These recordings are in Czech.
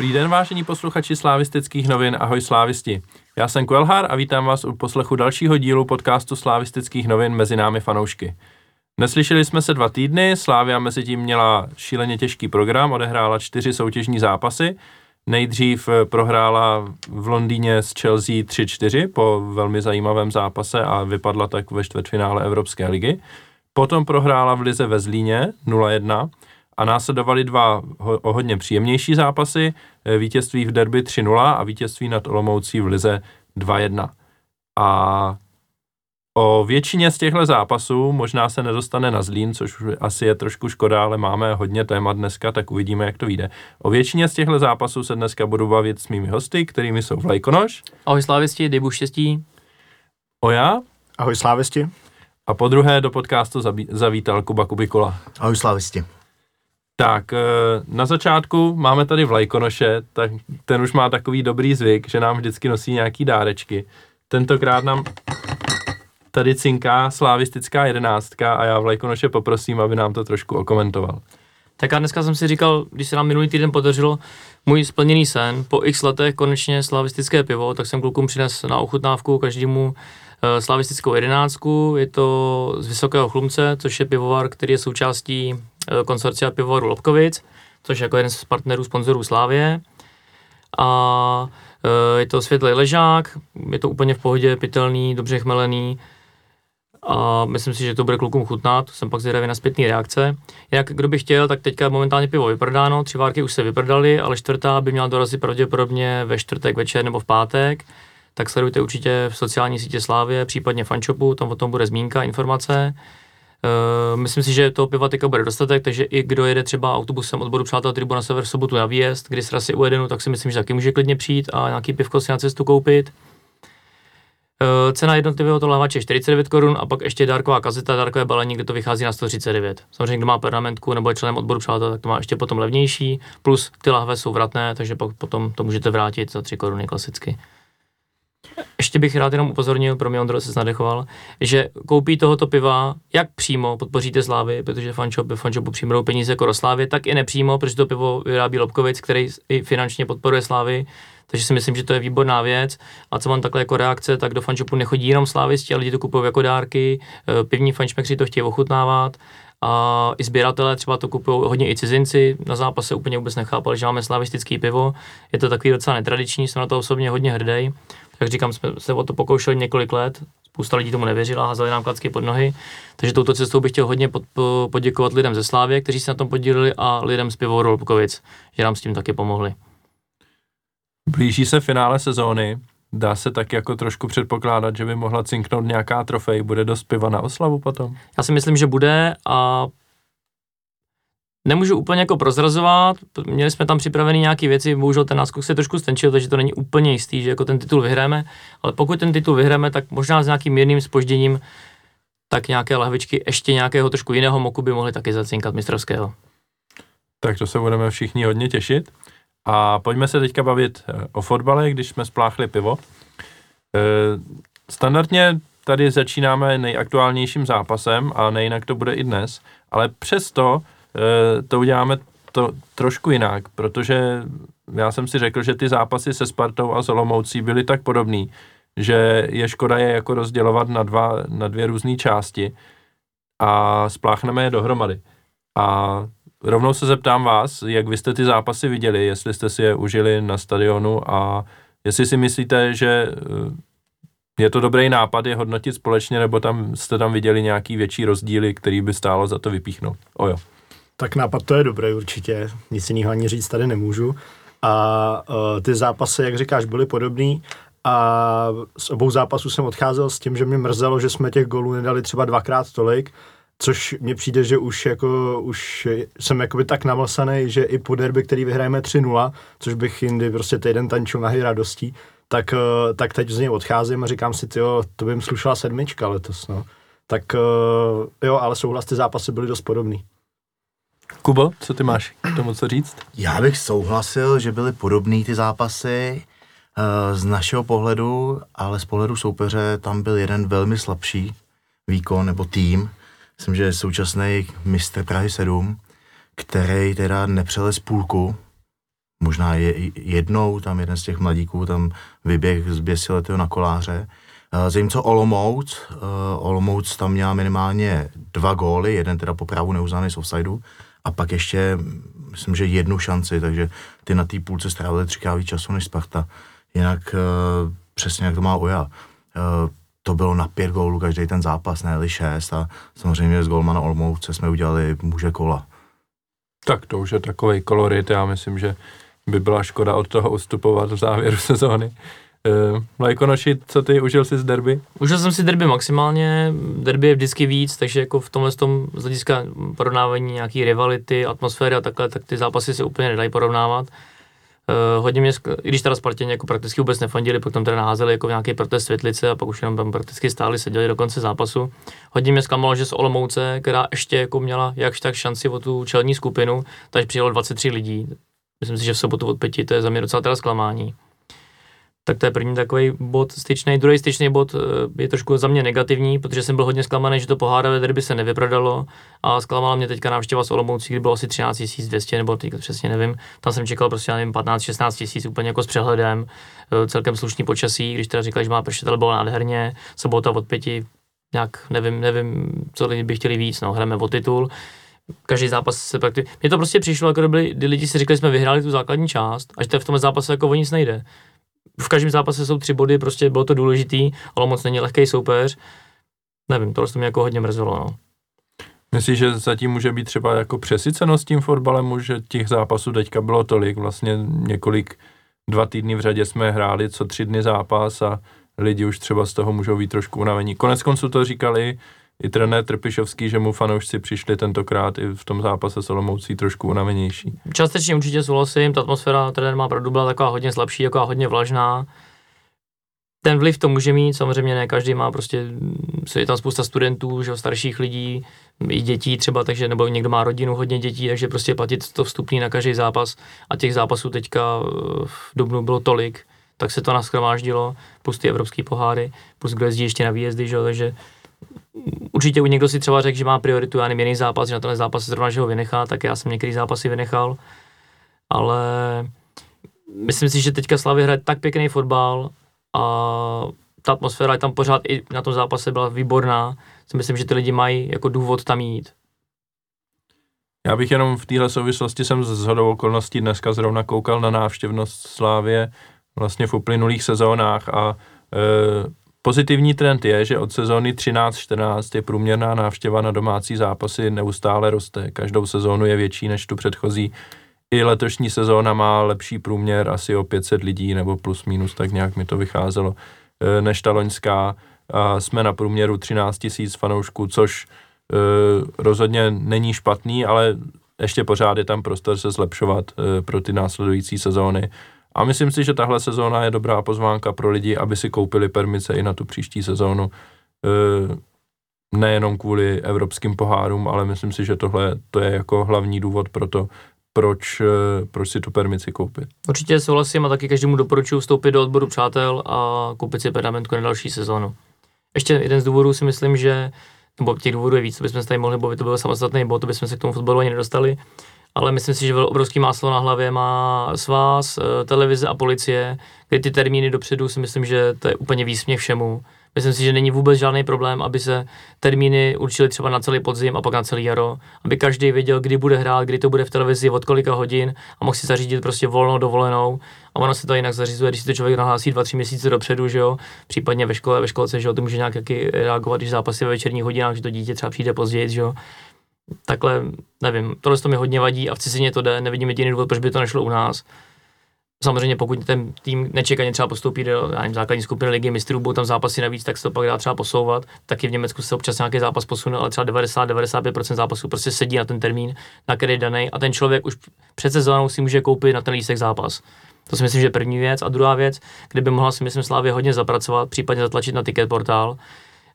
Dobrý den, vážení posluchači slávistických novin, ahoj slávisti. Já jsem Kvelhar a vítám vás u poslechu dalšího dílu podcastu slávistických novin mezi námi fanoušky. Neslyšeli jsme se dva týdny, Slávia mezi tím měla šíleně těžký program, odehrála čtyři soutěžní zápasy. Nejdřív prohrála v Londýně s Chelsea 3-4 po velmi zajímavém zápase a vypadla tak ve čtvrtfinále Evropské ligy. Potom prohrála v Lize ve Zlíně 0-1 a následovaly dva ho, o hodně příjemnější zápasy, eh, vítězství v derby 3-0 a vítězství nad Olomoucí v Lize 2-1. A o většině z těchto zápasů možná se nedostane na Zlín, což asi je trošku škoda, ale máme hodně témat dneska, tak uvidíme, jak to vyjde. O většině z těchto zápasů se dneska budu bavit s mými hosty, kterými jsou Vlajkonoš. Ahoj slávisti, dejbu štěstí. Oja. Ahoj slávisti. A po druhé do podcastu zavítal Kuba Kubikola. Ahoj slávisti. Tak, eh, na začátku máme tady Vlajkonoše, tak ten už má takový dobrý zvyk, že nám vždycky nosí nějaký dárečky. Tentokrát nám tady cinká slavistická jedenáctka a já Vlajkonoše poprosím, aby nám to trošku okomentoval. Tak já dneska jsem si říkal, když se nám minulý týden podařilo můj splněný sen, po x letech konečně slavistické pivo, tak jsem klukům přines na ochutnávku každému Eh, slavistickou jedenáctku. Je to z Vysokého Chlumce, což je pivovar, který je součástí konsorcia pivovaru Lobkovic, což je jako jeden z partnerů, sponzorů Slávě. A eh, je to světlý ležák, je to úplně v pohodě, pitelný, dobře chmelený a myslím si, že to bude klukům chutnat, jsem pak zvědavý na zpětné reakce. Jinak, kdo by chtěl, tak teďka momentálně pivo vyprodáno, tři várky už se vyprodaly, ale čtvrtá by měla dorazit pravděpodobně ve čtvrtek večer nebo v pátek tak sledujte určitě v sociální sítě Slávě, případně fanshopu, tam o tom bude zmínka, informace. Uh, myslím si, že toho piva teďka bude dostatek, takže i kdo jede třeba autobusem odboru Přátel Tribuna Sever v sobotu na výjezd, kdy s rasy ujedenu, tak si myslím, že taky může klidně přijít a nějaký pivko si na cestu koupit. Uh, cena jednotlivého tolávače je 49 korun a pak ještě dárková kazeta, dárkové balení, kde to vychází na 139. Samozřejmě, kdo má pernamentku nebo je členem odboru přátel, tak to má ještě potom levnější, plus ty lahve jsou vratné, takže pak potom to můžete vrátit za 3 koruny klasicky. Ještě bych rád jenom upozornil, pro mě Ondro se nadechoval, že koupí tohoto piva, jak přímo podpoříte Slávy, protože fanshop, fanshopu přímo peníze jako Slávy, tak i nepřímo, protože to pivo vyrábí Lobkovic, který i finančně podporuje Slávy, takže si myslím, že to je výborná věc. A co mám takhle jako reakce, tak do fanshopu nechodí jenom slávisti, ale lidi to kupují jako dárky, eh, pivní fanšmekři to chtějí ochutnávat. A i sběratelé třeba to kupují hodně i cizinci, na zápase úplně vůbec nechápali, že máme slavistický pivo, je to takový docela netradiční, jsem na to osobně hodně hrdý. Jak říkám, jsme se o to pokoušeli několik let, spousta lidí tomu nevěřila, házeli nám klacky pod nohy, takže touto cestou bych chtěl hodně pod, po, poděkovat lidem ze Slávě, kteří se na tom podíleli a lidem z pivovaru Lobkovic, že nám s tím taky pomohli. Blíží se finále sezóny, dá se tak jako trošku předpokládat, že by mohla cinknout nějaká trofej, bude dost piva na oslavu potom? Já si myslím, že bude a nemůžu úplně jako prozrazovat, měli jsme tam připravené nějaké věci, bohužel ten náskok se trošku stenčil, takže to není úplně jistý, že jako ten titul vyhráme, ale pokud ten titul vyhráme, tak možná s nějakým mírným spožděním, tak nějaké lahvičky ještě nějakého trošku jiného moku by mohly taky zacinkat mistrovského. Tak to se budeme všichni hodně těšit. A pojďme se teďka bavit eh, o fotbale, když jsme spláchli pivo. Eh, standardně tady začínáme nejaktuálnějším zápasem a nejinak to bude i dnes, ale přesto to uděláme to trošku jinak, protože já jsem si řekl, že ty zápasy se Spartou a Solomoucí byly tak podobný, že je škoda je jako rozdělovat na, dva, na dvě různé části a spláchneme je dohromady. A rovnou se zeptám vás, jak vy jste ty zápasy viděli, jestli jste si je užili na stadionu a jestli si myslíte, že eh, je to dobrý nápad je hodnotit společně, nebo tam jste tam viděli nějaký větší rozdíly, který by stálo za to vypíchnout. Ojo. Tak nápad to je dobrý určitě, nic jiného ani říct tady nemůžu. A uh, ty zápasy, jak říkáš, byly podobný a z obou zápasů jsem odcházel s tím, že mě mrzelo, že jsme těch gólů nedali třeba dvakrát tolik, což mně přijde, že už jako, už jsem jakoby tak namlsaný, že i po derby, který vyhrajeme 3-0, což bych jindy prostě týden tančil na hry radostí, tak, uh, tak teď z něj odcházím a říkám si, tyjo, to by jim slušela sedmička letos, no. Tak uh, jo, ale souhlas, ty zápasy byly dost podobný. Kubo, co ty máš k tomu co říct? Já bych souhlasil, že byly podobné ty zápasy uh, z našeho pohledu, ale z pohledu soupeře tam byl jeden velmi slabší výkon nebo tým. Myslím, že současný mistr Prahy 7, který teda nepřelez půlku možná je, jednou tam jeden z těch mladíků tam vyběh z běsiletého na koláře. Eh, zatímco Olomouc, uh, Olomouc tam měla minimálně dva góly, jeden teda po právu neuznaný z offsideu, a pak ještě, myslím, že jednu šanci, takže ty na té půlce strávili třikrát víc času než Sparta. Jinak uh, přesně jak to má Oja. Uh, to bylo na pět gólů každý ten zápas, ne šest a samozřejmě z golmana Olmouce jsme udělali muže kola. Tak to už je takový kolorit, já myslím, že by byla škoda od toho ustupovat v závěru sezóny. Uh, Lajkonoši, co ty, užil jsi z derby? Užil jsem si derby maximálně, derby je vždycky víc, takže jako v tomhle tom z hlediska porovnávání nějaký rivality, atmosféry a takhle, tak ty zápasy se úplně nedají porovnávat. Uh, hodně mě, i když teda Spartěni jako prakticky vůbec nefandili, pak tam teda naházeli jako nějaký protest světlice a pak už jenom tam prakticky stáli, seděli do konce zápasu. Hodně mě zklamalo, že z Olomouce, která ještě jako měla jakž tak šanci o tu čelní skupinu, takže přijelo 23 lidí. Myslím si, že v sobotu od pěti to je za mě docela teda zklamání. Tak to je první takový bod styčný. Druhý styčný bod eh, je trošku za mě negativní, protože jsem byl hodně zklamaný, že to pohádavé derby se nevyprodalo a zklamala mě teďka návštěva z Olomoucí, kdy bylo asi 13 200 nebo teďka přesně nevím. Tam jsem čekal prostě, nevím, 15-16 tisíc úplně jako s přehledem, eh, celkem slušný počasí, když teda říkali, že má pršet, ale bylo nádherně, sobota od pěti, nějak nevím, nevím, co lidi by chtěli víc, no, hrajeme o titul každý zápas se prakticky. Mně to prostě přišlo, jako byli, kdy lidi si říkali, že jsme vyhráli tu základní část a že to v tom zápase jako o nic nejde v každém zápase jsou tři body, prostě bylo to důležitý, ale moc není lehký soupeř. Nevím, tohle to mě jako hodně mrzelo, no. Myslíš, že zatím může být třeba jako přesycenost tím fotbalem, že těch zápasů teďka bylo tolik, vlastně několik, dva týdny v řadě jsme hráli co tři dny zápas a lidi už třeba z toho můžou být trošku unavení. Konec konců to říkali i trenér Trpišovský, že mu fanoušci přišli tentokrát i v tom zápase s Olomoucí trošku unavenější. Částečně určitě souhlasím, ta atmosféra trenér má pravdu, byla taková hodně slabší, taková hodně vlažná. Ten vliv to může mít, samozřejmě ne každý má prostě, je tam spousta studentů, že starších lidí, i dětí třeba, takže nebo někdo má rodinu, hodně dětí, takže prostě platit to vstupný na každý zápas a těch zápasů teďka eh, v Dubnu bylo tolik, tak se to naskromáždilo, plus ty evropské poháry, plus kdo jezdí ještě na výjezdy, že? takže určitě u někdo si třeba řekl, že má prioritu, já nevím, jiný zápas, že na tenhle zápas zrovna, že ho vynechá, tak já jsem některý zápasy vynechal, ale myslím si, že teďka Slavy hraje tak pěkný fotbal a ta atmosféra je tam pořád i na tom zápase byla výborná. Si myslím, že ty lidi mají jako důvod tam jít. Já bych jenom v téhle souvislosti jsem z hodou okolností dneska zrovna koukal na návštěvnost Slávě vlastně v uplynulých sezónách a e, Pozitivní trend je, že od sezóny 13-14 je průměrná návštěva na domácí zápasy neustále roste. Každou sezónu je větší než tu předchozí. I letošní sezóna má lepší průměr asi o 500 lidí nebo plus minus, tak nějak mi to vycházelo, e, než ta loňská. A jsme na průměru 13 tisíc fanoušků, což e, rozhodně není špatný, ale ještě pořád je tam prostor se zlepšovat e, pro ty následující sezóny. A myslím si, že tahle sezóna je dobrá pozvánka pro lidi, aby si koupili permice i na tu příští sezónu. E, nejenom kvůli evropským pohárům, ale myslím si, že tohle to je jako hlavní důvod pro to, proč, e, proč si tu permici koupit. Určitě souhlasím a taky každému doporučuji vstoupit do odboru přátel a koupit si pergamentku na další sezónu. Ještě jeden z důvodů si myslím, že, nebo těch důvodů je víc, to bychom se tady mohli bavit, to byl samostatný bod, to bychom se k tomu fotbalu ani nedostali, ale myslím si, že obrovský máslo na hlavě má svaz, eh, televize a policie, kdy ty termíny dopředu si myslím, že to je úplně výsměch všemu. Myslím si, že není vůbec žádný problém, aby se termíny určily třeba na celý podzim a pak na celý jaro, aby každý věděl, kdy bude hrát, kdy to bude v televizi, od kolika hodin a mohl si zařídit prostě volnou dovolenou. A ono se to jinak zařizuje, když si to člověk nahlásí dva, tři měsíce dopředu, že jo, případně ve škole, ve školce, že jo, to může nějak reagovat, když zápasy ve večerních hodinách, že to dítě třeba přijde později, že jo takhle, nevím, tohle to mi hodně vadí a v cizině to jde, nevidím jediný důvod, proč by to nešlo u nás. Samozřejmě pokud ten tým nečekaně třeba postoupí do já nevím, základní skupiny ligy mistrů, budou tam zápasy navíc, tak se to pak dá třeba posouvat. Taky v Německu se občas nějaký zápas posune, ale třeba 90-95% zápasů prostě sedí na ten termín, na který je daný a ten člověk už před sezónou si může koupit na ten lístek zápas. To si myslím, že je první věc. A druhá věc, kdyby mohla si myslím Slávě hodně zapracovat, případně zatlačit na ticket portál,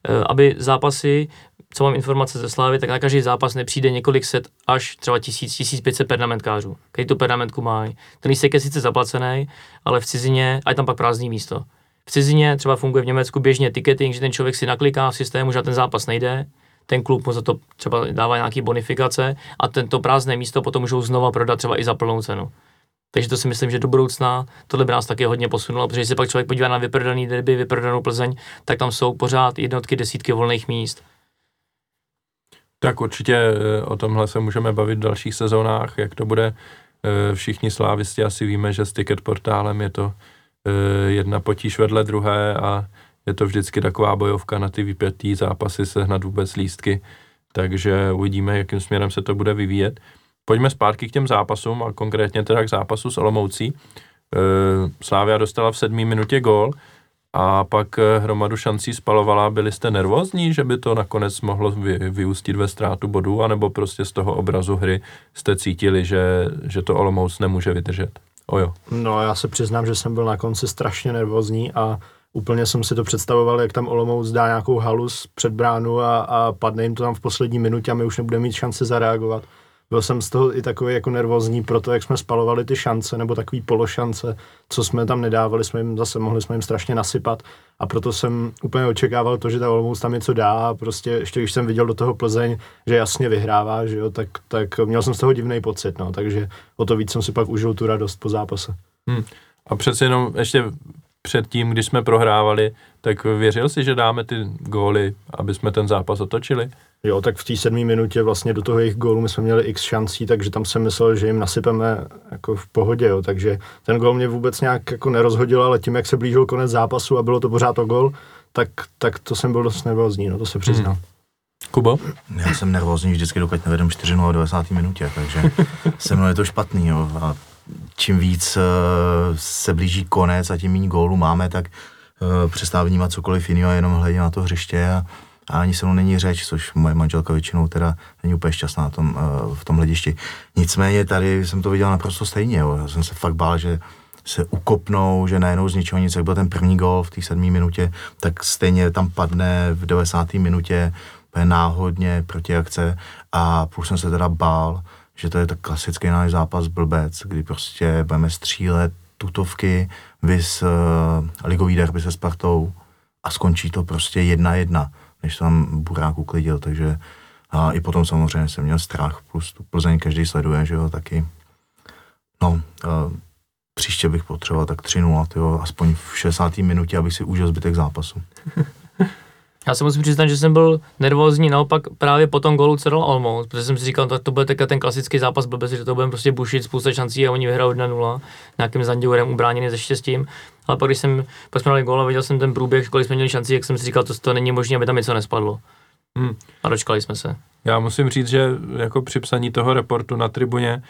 eh, aby zápasy co mám informace ze Slávy, tak na každý zápas nepřijde několik set až třeba 1000, 1500 pernamentkářů, který tu pernamentku mají. Ten lístek je sice zaplacený, ale v cizině, a je tam pak prázdný místo. V cizině třeba funguje v Německu běžně ticketing, že ten člověk si nakliká v systému, že ten zápas nejde, ten klub mu za to třeba dává nějaký bonifikace a tento prázdné místo potom můžou znova prodat třeba i za plnou cenu. Takže to si myslím, že do budoucna tohle by nás taky hodně posunulo, protože když se pak člověk podívá na vyprodaný derby, vyprodanou Plzeň, tak tam jsou pořád jednotky, desítky volných míst. Tak určitě eh, o tomhle se můžeme bavit v dalších sezónách, jak to bude. Eh, všichni slávisti asi víme, že s ticket portálem je to eh, jedna potíž vedle druhé a je to vždycky taková bojovka na ty vypětý zápasy sehnat vůbec lístky, takže uvidíme, jakým směrem se to bude vyvíjet. Pojďme zpátky k těm zápasům a konkrétně teda k zápasu s Olomoucí. Slávia dostala v sedmý minutě gól, a pak eh, hromadu šancí spalovala. Byli jste nervózní, že by to nakonec mohlo vy, vyústit ve ztrátu bodů, anebo prostě z toho obrazu hry jste cítili, že, že to Olomouc nemůže vydržet? Ojo. No já se přiznám, že jsem byl na konci strašně nervózní a úplně jsem si to představoval, jak tam Olomouc dá nějakou halus před bránu a, a padne jim to tam v poslední minutě a my už nebudeme mít šanci zareagovat byl jsem z toho i takový jako nervózní pro to, jak jsme spalovali ty šance, nebo takový pološance, co jsme tam nedávali, jsme jim zase mohli jsme jim strašně nasypat a proto jsem úplně očekával to, že ta Olomouc tam něco dá a prostě ještě když jsem viděl do toho Plzeň, že jasně vyhrává, že jo, tak, tak měl jsem z toho divný pocit, no, takže o to víc jsem si pak užil tu radost po zápase. Hmm. A přece jenom ještě předtím, když jsme prohrávali, tak věřil si, že dáme ty góly, aby jsme ten zápas otočili? Jo, tak v té sedmé minutě vlastně do toho jejich gólu my jsme měli x šancí, takže tam jsem myslel, že jim nasypeme jako v pohodě, jo. takže ten gól mě vůbec nějak jako nerozhodil, ale tím, jak se blížil konec zápasu a bylo to pořád o gól, tak, tak to jsem byl dost nervózní, no to se přiznám. Hmm. Kubo? Já jsem nervózní vždycky, dokud nevedem 4 v 90. minutě, takže se mnou je to špatný. Jo. A čím víc uh, se blíží konec a tím méně gólů máme, tak uh, přestává vnímat cokoliv jiného, jenom hledě na to hřiště a a ani se mnou není řeč, což moje manželka většinou teda není úplně šťastná na tom, uh, v tom hledišti. Nicméně tady jsem to viděl naprosto stejně, jo. já jsem se fakt bál, že se ukopnou, že najednou z ničeho nic, jak byl ten první gol v té sedmé minutě, tak stejně tam padne v 90. minutě náhodně proti akce a plus jsem se teda bál, že to je tak klasický náš zápas blbec, kdy prostě budeme střílet tutovky, vys uh, ligový derby se Spartou a skončí to prostě jedna jedna než tam Burák uklidil, takže a i potom samozřejmě jsem měl strach, plus tu Plzeň každý sleduje, že jo, taky. No, a příště bych potřeboval tak 3-0, tyjo, aspoň v 60. minutě, abych si užil zbytek zápasu. Já se musím přiznat, že jsem byl nervózní naopak právě po tom golu Cedal Olmouc, protože jsem si říkal, tak to bude teďka ten klasický zápas blbec, že to budeme prostě bušit spousta šancí a oni vyhrajou 1-0 nějakým zanděurem ubráněný ze štěstím. Ale pak, když jsem pak jsme dali gól a viděl jsem ten průběh, kolik jsme měli šancí, jak jsem si říkal, to, to není možné, aby tam něco nespadlo. Hmm. A dočkali jsme se. Já musím říct, že jako při psaní toho reportu na tribuně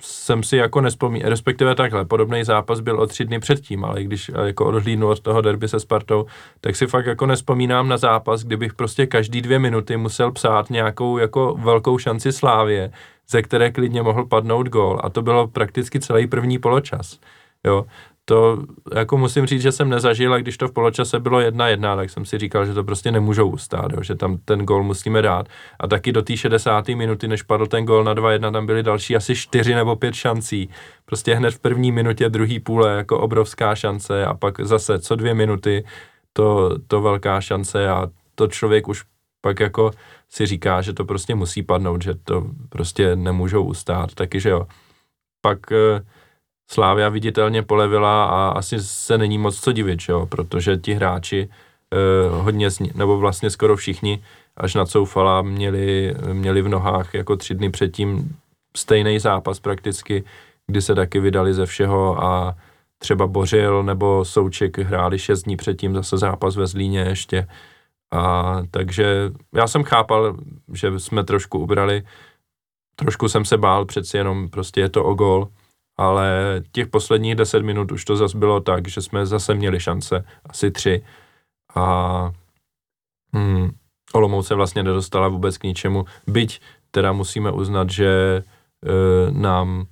jsem si jako nespomínal, respektive takhle, podobný zápas byl o tři dny předtím, ale když jako odhlídnu od toho derby se Spartou, tak si fakt jako nespomínám na zápas, kdybych prostě každý dvě minuty musel psát nějakou jako velkou šanci Slávě, ze které klidně mohl padnout gól a to bylo prakticky celý první poločas. Jo, to jako musím říct, že jsem nezažil a když to v poločase bylo jedna jedna, tak jsem si říkal, že to prostě nemůžou ustát, jo, že tam ten gol musíme dát. A taky do té 60. minuty, než padl ten gol na 2-1, tam byly další asi 4 nebo 5 šancí. Prostě hned v první minutě, druhý půle jako obrovská šance a pak zase co dvě minuty to, to velká šance a to člověk už pak jako si říká, že to prostě musí padnout, že to prostě nemůžou ustát, taky že jo. Pak eh, Slávia viditelně polevila a asi se není moc co divit, jo? protože ti hráči eh, hodně, nebo vlastně skoro všichni, až na Coufala měli, měli v nohách jako tři dny předtím stejný zápas prakticky, kdy se taky vydali ze všeho a třeba Bořil nebo Souček hráli šest dní předtím zase zápas ve Zlíně ještě. A takže já jsem chápal, že jsme trošku ubrali, trošku jsem se bál, přeci jenom prostě je to o gol, ale těch posledních deset minut už to zase bylo tak, že jsme zase měli šance, asi tři a hmm, Olomouc se vlastně nedostala vůbec k ničemu, byť teda musíme uznat, že e, nám,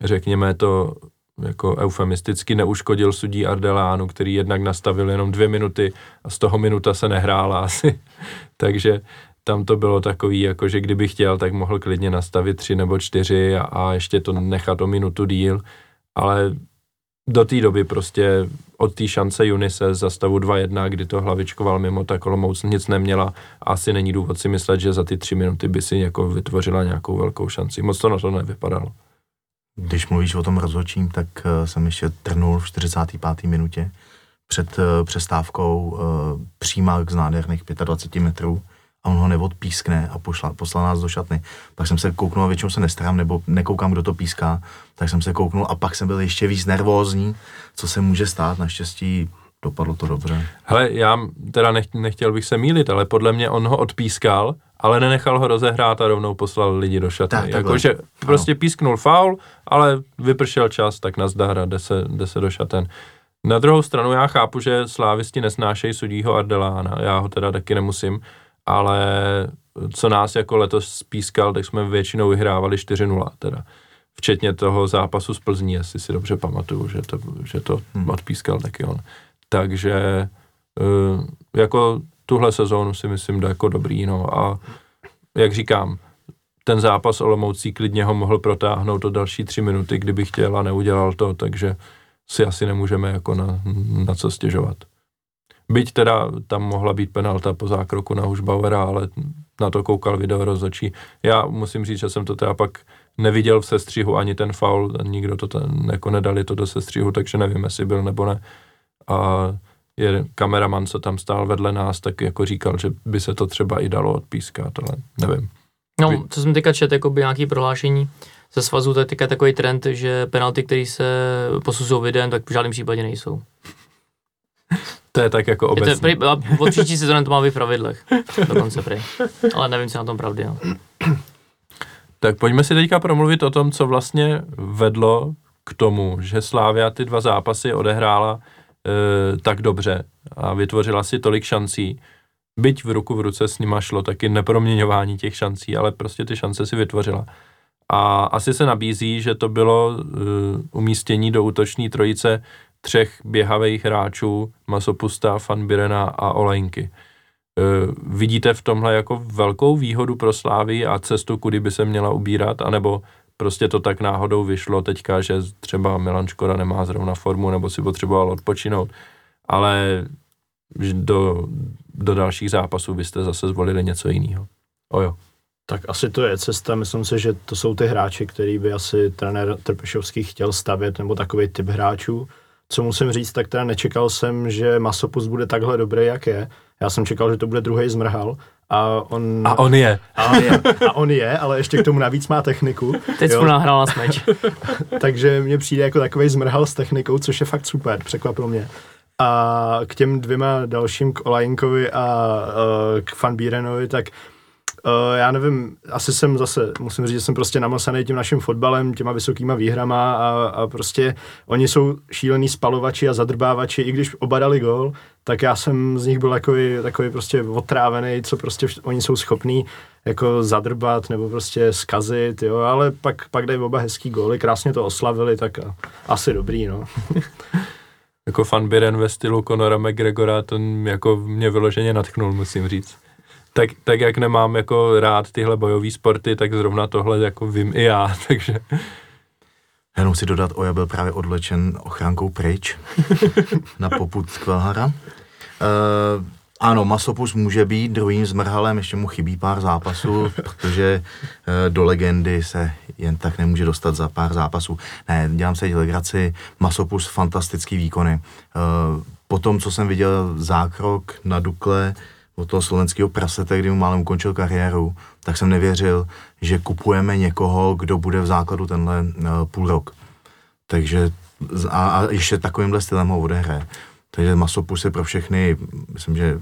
řekněme to jako eufemisticky neuškodil sudí Ardelánu, který jednak nastavil jenom dvě minuty a z toho minuta se nehrála asi. Takže tam to bylo takový, jako že kdyby chtěl, tak mohl klidně nastavit tři nebo čtyři a, a ještě to nechat o minutu díl, ale do té doby prostě od té šance Junise za stavu 2-1, kdy to hlavičkoval mimo, tak Olomouc nic neměla asi není důvod si myslet, že za ty tři minuty by si jako vytvořila nějakou velkou šanci. Moc to na to nevypadalo. Když mluvíš o tom rozhodčím, tak uh, jsem ještě trnul v 45. minutě před uh, přestávkou uh, přímák z nádherných 25 metrů a on ho neodpískne a pošla, poslal nás do šatny. Pak jsem se kouknul a většinou se nestarám nebo nekoukám, kdo to píská, tak jsem se kouknul a pak jsem byl ještě víc nervózní, co se může stát. Naštěstí dopadlo to dobře. Hele, já teda nech, nechtěl bych se mýlit, ale podle mě on ho odpískal, ale nenechal ho rozehrát a rovnou poslal lidi do šatny. Tak. Jakože prostě písknul faul, ale vypršel čas, tak nazdar a jde se, jde se do šaten. Na druhou stranu já chápu, že slávisti nesnášejí sudího Ardelána, já ho teda taky nemusím, ale co nás jako letos spískal, tak jsme většinou vyhrávali 4-0 teda. Včetně toho zápasu s Plzní, jestli si dobře pamatuju, že to, že to hmm. odpískal taky on. Takže uh, jako tuhle sezónu si myslím, že jako dobrý, no a jak říkám, ten zápas Olomoucí klidně ho mohl protáhnout do další tři minuty, kdyby chtěl a neudělal to, takže si asi nemůžeme jako na, na co stěžovat. Byť teda tam mohla být penalta po zákroku na Hušbauera, ale na to koukal video rozhodčí. Já musím říct, že jsem to teda pak neviděl v sestřihu ani ten faul, nikdo to ten, jako nedali to do sestřihu, takže nevím, jestli byl nebo ne. A je kameraman, co tam stál vedle nás, tak jako říkal, že by se to třeba i dalo odpískat, ale nevím. No, co jsem teďka čet, jako by nějaký prohlášení ze svazu, to je teďka takový trend, že penalty, které se posuzují videem, tak v žádném případě nejsou. To je tak jako obecně. Je to, prý, od příští sezóny to má být v pravidlech, dokonce prý. Ale nevím, co na tom pravdy. No. Tak pojďme si teďka promluvit o tom, co vlastně vedlo k tomu, že Slávia ty dva zápasy odehrála e, tak dobře a vytvořila si tolik šancí. Byť v ruku v ruce s nima šlo taky neproměňování těch šancí, ale prostě ty šance si vytvořila. A asi se nabízí, že to bylo e, umístění do útoční trojice třech běhavých hráčů, Masopusta, Fanbirena a Olejnky. E, vidíte v tomhle jako velkou výhodu pro Slávy a cestu, kudy by se měla ubírat, anebo prostě to tak náhodou vyšlo teďka, že třeba Milan Škoda nemá zrovna formu, nebo si potřeboval odpočinout, ale do, do dalších zápasů byste zase zvolili něco jiného. Ojo. Tak asi to je cesta, myslím si, že to jsou ty hráči, který by asi trenér Trpešovský chtěl stavět, nebo takový typ hráčů. Co musím říct, tak teda nečekal jsem, že Masopus bude takhle dobrý, jak je. Já jsem čekal, že to bude druhý zmrhal. A on, a on je. A on je, a on je ale ještě k tomu navíc má techniku. Teď jsme nahrál na smeč. Takže mně přijde jako takový zmrhal s technikou, což je fakt super, překvapilo mě. A k těm dvěma dalším, k Olajinkovi a uh, k Fanbírenovi, tak Uh, já nevím, asi jsem zase, musím říct, že jsem prostě namasaný tím naším fotbalem, těma vysokýma výhrama a, a prostě oni jsou šílený spalovači a zadrbávači, i když oba dali gol, tak já jsem z nich byl takový, takový prostě otrávený, co prostě oni jsou schopní jako zadrbat nebo prostě skazit, jo, ale pak, pak dají oba hezký góly, krásně to oslavili, tak a, asi dobrý, no. jako fan Biren ve stylu Conora McGregora, ten jako mě vyloženě natchnul, musím říct tak, tak jak nemám jako rád tyhle bojové sporty, tak zrovna tohle jako vím i já, takže... Jenom si dodat, Oja byl právě odlečen ochránkou pryč na poput Kvelhara. Uh, ano, Masopus může být druhým zmrhalem, ještě mu chybí pár zápasů, protože uh, do legendy se jen tak nemůže dostat za pár zápasů. Ne, dělám se legraci, Masopus fantastický výkony. Uh, po tom, co jsem viděl zákrok na Dukle, od toho slovenského prasete, kdy mu málem ukončil kariéru, tak jsem nevěřil, že kupujeme někoho, kdo bude v základu tenhle uh, půl rok. Takže a, a ještě takovýmhle stylem ho odehraje. Takže Masopus je pro všechny, myslím, že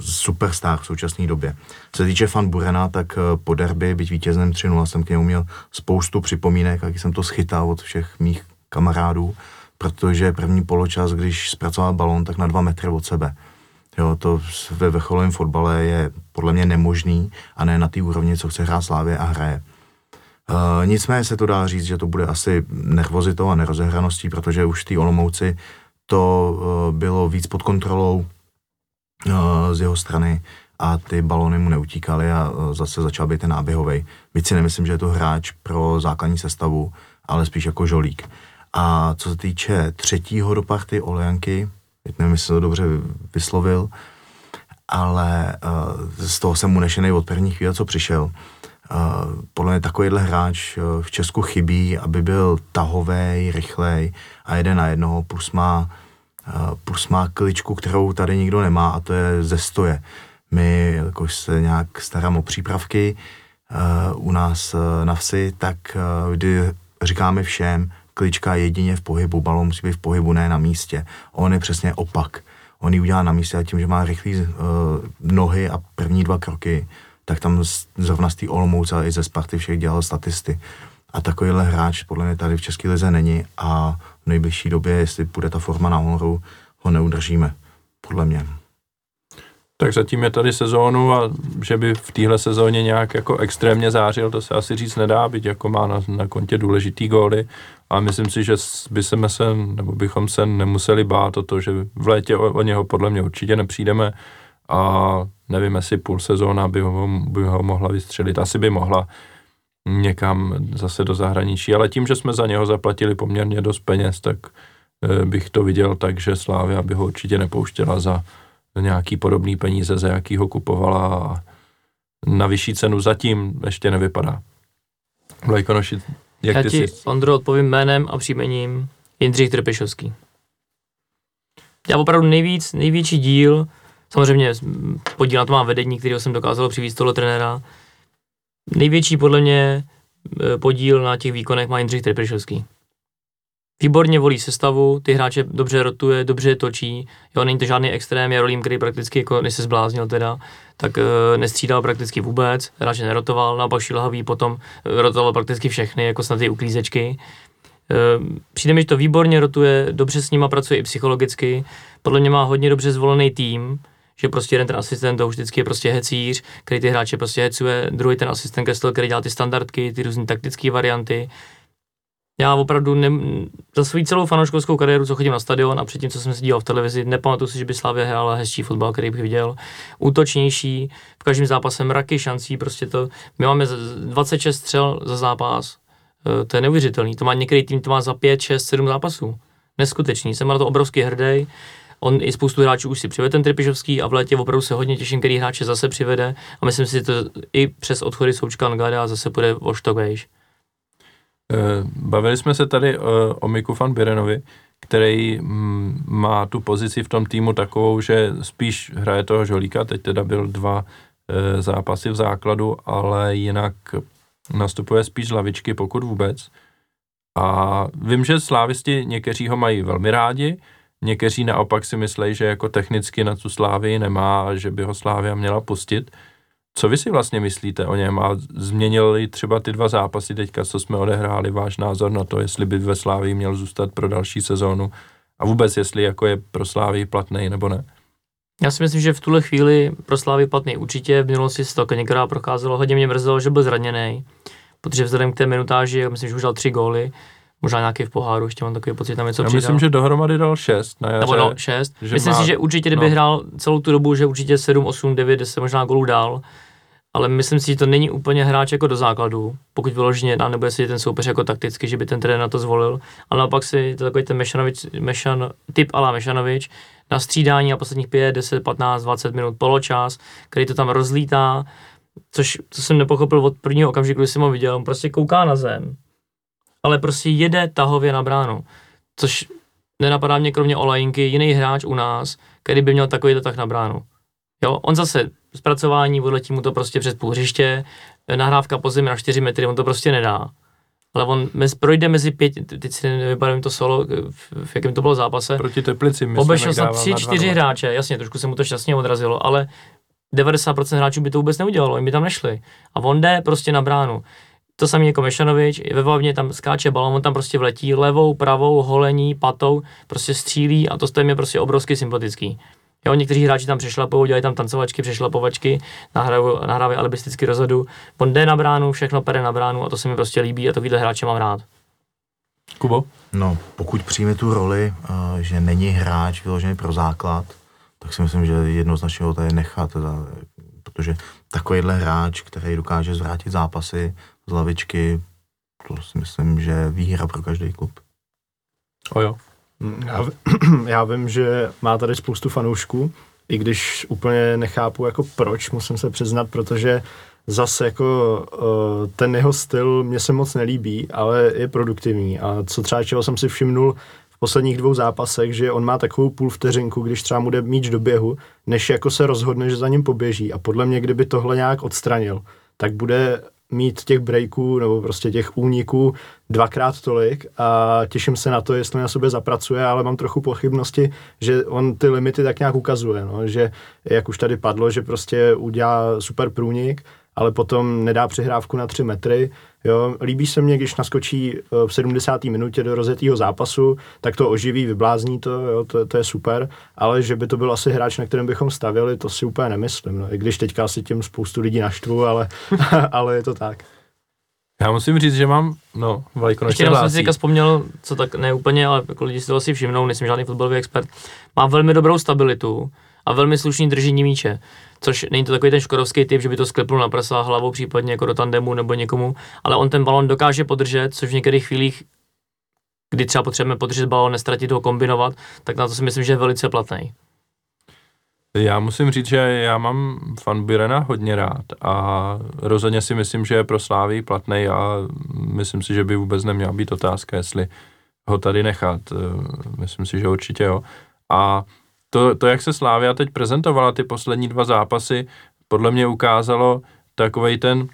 superstar v současné době. Co se týče fan Burena, tak eh, po derby, byť vítěznem 3 jsem k němu měl spoustu připomínek, jak jsem to schytal od všech mých kamarádů, protože první poločas, když zpracoval balon, tak na dva metry od sebe. Jo, to ve vrcholovém fotbale je podle mě nemožný a ne na té úrovni, co chce hrát Slávě a hraje. Uh, nicméně se to dá říct, že to bude asi nervozitou a nerozehraností, protože už ty Olomouci to uh, bylo víc pod kontrolou uh, z jeho strany a ty balony mu neutíkaly a zase začal být ten náběhový. Byť si nemyslím, že je to hráč pro základní sestavu, ale spíš jako žolík. A co se týče třetího do party Olejanky, teď nevím, jestli to dobře vyslovil, ale uh, z toho jsem unešený od první chvíle, co přišel. podle mě takovýhle hráč v Česku chybí, aby byl tahový, rychlej a jeden na jednoho, plus má, plus má kličku, kterou tady nikdo nemá a to je ze stoje. My, jakož se nějak starám o přípravky u nás na vsi, tak kdy říkáme všem, klička jedině v pohybu, balon musí být v pohybu, ne na místě. On je přesně opak. On ji udělá na místě a tím, že má rychlé uh, nohy a první dva kroky, tak tam zrovna z té Olomouce i ze Sparty všech dělal statisty. A takovýhle hráč podle mě tady v České lize není a v nejbližší době, jestli půjde ta forma nahoru, ho neudržíme, podle mě. Tak zatím je tady sezónu a že by v téhle sezóně nějak jako extrémně zářil, to se asi říct nedá, byť jako má na, na kontě důležitý góly. A myslím si, že by se, nebo bychom se nemuseli bát o to, že v létě o, o něho podle mě určitě nepřijdeme a nevím, jestli půl sezóna by ho, by ho mohla vystřelit. Asi by mohla někam zase do zahraničí, ale tím, že jsme za něho zaplatili poměrně dost peněz, tak eh, bych to viděl tak, že Slávia by ho určitě nepouštěla za nějaký podobný peníze, za jaký ho kupovala na vyšší cenu zatím ještě nevypadá. Vlajkonoši, jak Já ti, jsi? Ondro, odpovím jménem a příjmením Jindřich Trpešovský. Já opravdu nejvíc, největší díl, samozřejmě podíl na to má vedení, kterého jsem dokázal přivést toho trenéra, největší podle mě e, podíl na těch výkonech má Jindřich Trpešovský výborně volí sestavu, ty hráče dobře rotuje, dobře točí, jo, není to žádný extrém, Jarolím, který prakticky, jako než se zbláznil teda, tak e, nestřídal prakticky vůbec, hráče nerotoval, naopak Šilhavý potom e, rotoval prakticky všechny, jako snad ty uklízečky. E, přijde mi, že to výborně rotuje, dobře s nima pracuje i psychologicky, podle mě má hodně dobře zvolený tým, že prostě jeden ten asistent to už vždycky je prostě hecíř, který ty hráče prostě hecuje, druhý ten asistent Kessel, který dělá ty standardky, ty různé taktické varianty, já opravdu ne, za svou celou fanouškovskou kariéru, co chodím na stadion a předtím, co jsem se díval v televizi, nepamatuju si, že by Slavě hrála hezčí fotbal, který bych viděl. Útočnější, v každém zápase mraky šancí, prostě to. My máme 26 střel za zápas. E, to je neuvěřitelný. To má některý tým, to má za 5, 6, 7 zápasů. Neskutečný. Jsem na to obrovský hrdý. On i spoustu hráčů už si přivede ten Trpišovský a v létě opravdu se hodně těším, který hráče zase přivede a myslím si, že to i přes odchody Součka Ngada zase půjde o štok bavili jsme se tady eh, o Miku van Birenovi, který mm, má tu pozici v tom týmu takovou, že spíš hraje toho žolíka, teď teda byl dva eh, zápasy v základu, ale jinak nastupuje spíš z lavičky, pokud vůbec. A vím, že slávisti někteří ho mají velmi rádi, někteří naopak si myslí, že jako technicky na tu slávy nemá že by ho Slávia měla pustit. Co vy si vlastně myslíte o něm a změnili třeba ty dva zápasy teďka, co jsme odehráli, váš názor na to, jestli by ve Slávii měl zůstat pro další sezónu a vůbec jestli jako je pro Slávii platný nebo ne? Já si myslím, že v tuhle chvíli pro Slávy platný určitě. V minulosti se to některá procházelo, hodně mě mrzelo, že byl zraněný, protože vzhledem k té minutáži, myslím, že už dal tři góly, možná nějaký v poháru, ještě mám takový pocit, tam něco Já přidal. myslím, že dohromady dal šest na jaře, Nebo no, šest. že Myslím má- si, že určitě, kdyby no. hrál celou tu dobu, že určitě 7, 8, 9, 10 možná gólů dál. Ale myslím si, že to není úplně hráč jako do základu, pokud vyloženě a nebude si ten soupeř jako takticky, že by ten trenér na to zvolil. Ale naopak si to takový ten Mešanovič, Mešan, typ ala Mešanovič na střídání a posledních 5, 10, 15, 20 minut poločas, který to tam rozlítá, což co jsem nepochopil od prvního okamžiku, když jsem ho viděl, on prostě kouká na zem, ale prostě jede tahově na bránu, což nenapadá mě kromě Olajinky jiný hráč u nás, který by měl takový tak na bránu. Jo, on zase zpracování, odletí mu to prostě přes půl hřiště, nahrávka po zemi na 4 metry, on to prostě nedá. Ale on mez, projde mezi pět, teď si nevybavím to solo, v, v jakém to bylo zápase, proti Teplici. myslím, obešel snad tři, čtyři 2-0. hráče, jasně, trošku se mu to šťastně odrazilo, ale 90% hráčů by to vůbec neudělalo, oni by tam nešli. A on jde prostě na bránu. To samý jako Mešanovič, ve Vavně tam skáče balon, on tam prostě vletí levou, pravou, holení, patou, prostě střílí a to je mi prostě obrovsky sympatický. Jo, někteří hráči tam přešlapují, dělají tam tancovačky, přešlapovačky, nahrávají, nahrávají alibisticky rozhodu. On jde na bránu, všechno pere na bránu a to se mi prostě líbí a takovýhle hráče mám rád. Kubo? No, pokud přijme tu roli, uh, že není hráč vyložený pro základ, tak si myslím, že jednoznačně ho tady nechat, teda, protože takovýhle hráč, který dokáže zvrátit zápasy z lavičky, to si myslím, že je výhra pro každý klub. O jo. Já, já vím, že má tady spoustu fanoušků, i když úplně nechápu jako proč, musím se přiznat, protože zase jako uh, ten jeho styl mě se moc nelíbí, ale je produktivní. A co třeba čeho jsem si všimnul v posledních dvou zápasech, že on má takovou půl vteřinku, když třeba mu jde míč do běhu, než jako se rozhodne, že za ním poběží. A podle mě, kdyby tohle nějak odstranil, tak bude mít těch breaků nebo prostě těch úniků dvakrát tolik a těším se na to, jestli na sobě zapracuje, ale mám trochu pochybnosti, že on ty limity tak nějak ukazuje, no, že jak už tady padlo, že prostě udělá super průnik, ale potom nedá přihrávku na 3 metry. Jo. Líbí se mně, když naskočí eh, v 70. minutě do rozjetého zápasu, tak to oživí, vyblázní to, jo, to, to, je super, ale že by to byl asi hráč, na kterém bychom stavili, to si úplně nemyslím. No. I když teďka asi tím spoustu lidí naštvu, ale, ale je to tak. Já musím říct, že mám, no, Vajko, Ještě jenom jsem si teďka vzpomněl, co tak ne úplně, ale jako lidi si to asi všimnou, nejsem žádný fotbalový expert, má velmi dobrou stabilitu a velmi slušný držení míče což není to takový ten škodovský typ, že by to sklepnul na prsa hlavou, případně jako do tandemu nebo někomu, ale on ten balon dokáže podržet, což v některých chvílích, kdy třeba potřebujeme podržet balon, nestratit ho, kombinovat, tak na to si myslím, že je velice platný. Já musím říct, že já mám fan Birena hodně rád a rozhodně si myslím, že je pro Slávy platný a myslím si, že by vůbec neměla být otázka, jestli ho tady nechat. Myslím si, že určitě jo. A to, to, jak se Slávia teď prezentovala ty poslední dva zápasy, podle mě ukázalo takovej ten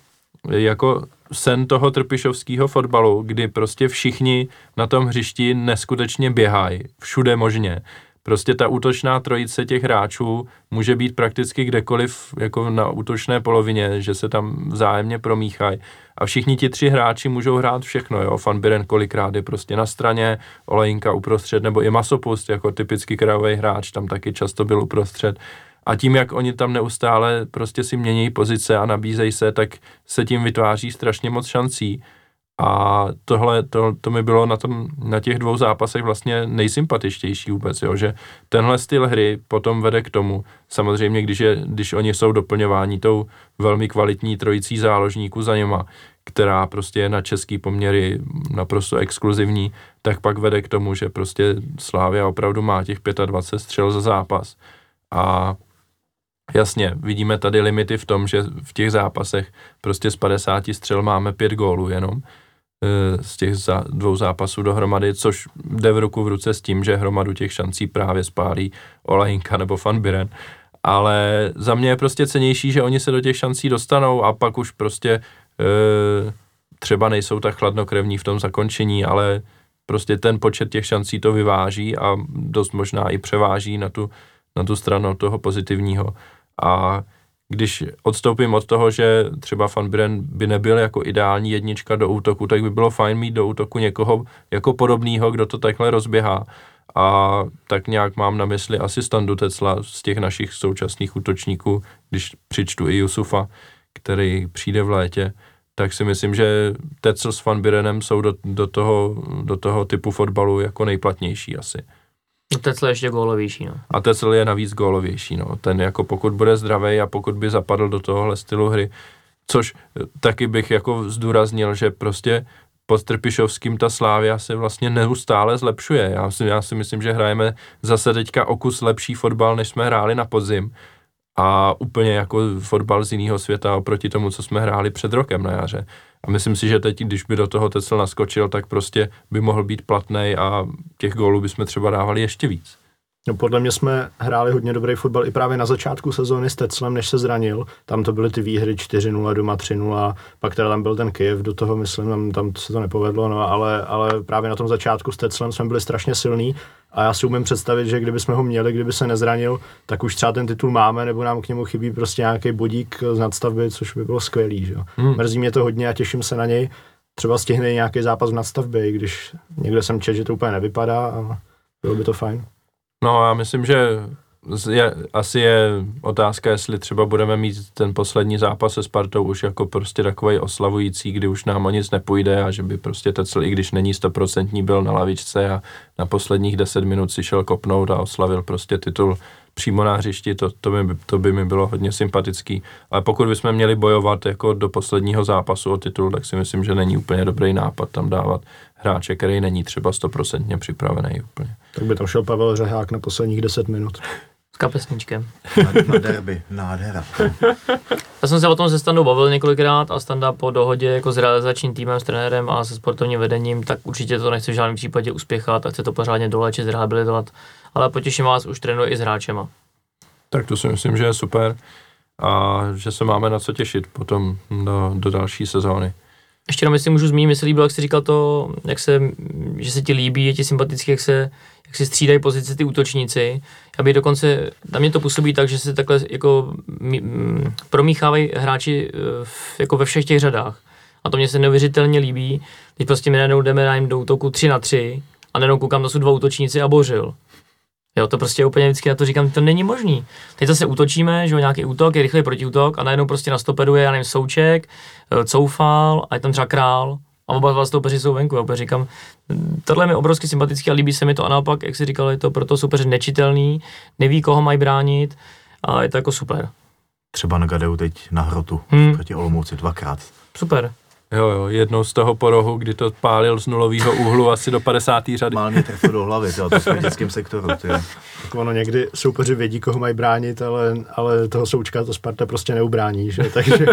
jako sen toho trpišovského fotbalu, kdy prostě všichni na tom hřišti neskutečně běhají, všude možně prostě ta útočná trojice těch hráčů může být prakticky kdekoliv jako na útočné polovině, že se tam vzájemně promíchají. A všichni ti tři hráči můžou hrát všechno, jo. Van Biren kolikrát je prostě na straně, Olejnka uprostřed, nebo i Masopust jako typický krajový hráč, tam taky často byl uprostřed. A tím, jak oni tam neustále prostě si mění pozice a nabízejí se, tak se tím vytváří strašně moc šancí. A tohle, to, to mi bylo na, tom, na těch dvou zápasech vlastně nejsympatičtější vůbec, jo, že tenhle styl hry potom vede k tomu, samozřejmě, když, je, když oni jsou doplňováni tou velmi kvalitní trojicí záložníků za něma, která prostě je na český poměry naprosto exkluzivní, tak pak vede k tomu, že prostě Slávia opravdu má těch 25 střel za zápas. A Jasně, vidíme tady limity v tom, že v těch zápasech prostě z 50 střel máme 5 gólů jenom, z těch za, dvou zápasů dohromady, což jde v ruku v ruce s tím, že hromadu těch šancí právě spálí Olajinka nebo Van Biren. Ale za mě je prostě cenější, že oni se do těch šancí dostanou a pak už prostě e, třeba nejsou tak chladnokrevní v tom zakončení, ale prostě ten počet těch šancí to vyváží a dost možná i převáží na tu, na tu stranu toho pozitivního. A když odstoupím od toho, že třeba Van Buren by nebyl jako ideální jednička do útoku, tak by bylo fajn mít do útoku někoho jako podobného, kdo to takhle rozběhá. A tak nějak mám na mysli asi Standu Tecla z těch našich současných útočníků, když přičtu i Jusufa, který přijde v létě, tak si myslím, že Tecl s Van Birenem jsou do, do, toho, do toho typu fotbalu jako nejplatnější asi. Tecel je ještě gólovější, no. A Tecel je navíc gólovější, no. Ten jako pokud bude zdravý a pokud by zapadl do tohohle stylu hry, což taky bych jako zdůraznil, že prostě pod Trpišovským ta Slávia se vlastně neustále zlepšuje. Já si, já si myslím, že hrajeme zase teďka o kus lepší fotbal, než jsme hráli na podzim a úplně jako fotbal z jiného světa oproti tomu, co jsme hráli před rokem na jaře. A myslím si, že teď, když by do toho Tecel naskočil, tak prostě by mohl být platný a těch gólů bychom třeba dávali ještě víc. No podle mě jsme hráli hodně dobrý fotbal i právě na začátku sezóny s Teclem, než se zranil. Tam to byly ty výhry 4-0, doma 3-0, pak teda tam byl ten Kiev, do toho myslím, tam, tam se to nepovedlo, no, ale, ale právě na tom začátku s Teclem jsme byli strašně silní a já si umím představit, že kdyby jsme ho měli, kdyby se nezranil, tak už třeba ten titul máme, nebo nám k němu chybí prostě nějaký bodík z nadstavby, což by bylo skvělý. Že? Hmm. Mrzí mě to hodně a těším se na něj. Třeba stihne nějaký zápas v nadstavbě, když někde jsem čet, že to úplně nevypadá a bylo by to fajn. No já myslím, že je, asi je otázka, jestli třeba budeme mít ten poslední zápas se Spartou už jako prostě takový oslavující, kdy už nám o nic nepůjde a že by prostě Tecel, i když není stoprocentní, byl na lavičce a na posledních deset minut si šel kopnout a oslavil prostě titul přímo na hřišti, to, to, by, to by mi bylo hodně sympatický. Ale pokud bychom měli bojovat jako do posledního zápasu o titul, tak si myslím, že není úplně dobrý nápad tam dávat hráče, který není třeba stoprocentně připravený úplně. Tak by tam šel Pavel Řehák na posledních 10 minut. S kapesníčkem. Na, na derby, nádhera. Já jsem se o tom se Standou bavil několikrát a Standa po dohodě jako s realizačním týmem, s trenérem a se sportovním vedením, tak určitě to nechce v žádném případě uspěchat a chce to pořádně dolečit, zrehabilitovat. Ale potěším vás, už trénuje i s hráčema. Tak to si myslím, že je super a že se máme na co těšit potom do, do další sezóny. Ještě jenom, jestli můžu zmínit, mi se líbilo, jak jsi říkal to, jak se, že se ti líbí, je ti sympatický, jak se, jak si střídají pozice ty útočníci. Aby dokonce, na mě to působí tak, že se takhle jako mí, m, promíchávají hráči eh, v, jako ve všech těch řadách. A to mě se neuvěřitelně líbí. Teď prostě my najednou jdeme na jim do útoku 3 na 3 a najednou koukám, to jsou dva útočníci a bořil. Jo, to prostě úplně vždycky na to říkám, to není možný. Teď zase útočíme, že jo, nějaký útok, je rychlý protiútok a najednou prostě nastoperuje, já nevím, Souček, eh, Coufal a je tam třeba Král a oba dva stoupeři jsou venku. Já úplně říkám, tohle je mi obrovsky sympatický a líbí se mi to a naopak, jak si říkal, je to pro toho soupeře nečitelný, neví, koho mají bránit a je to jako super. Třeba na Gadeu teď na hrotu Hmm. proti Olomouci dvakrát. Super. Jo, jo, jednou z toho porohu, kdy to pálil z nulového úhlu asi do 50. řady. Mal mě trefil do hlavy, tyjo, to jsme v dětském sektoru. Tyjo. Tak ono někdy soupeři vědí, koho mají bránit, ale, ale toho součka to Sparta prostě neubrání, že? Takže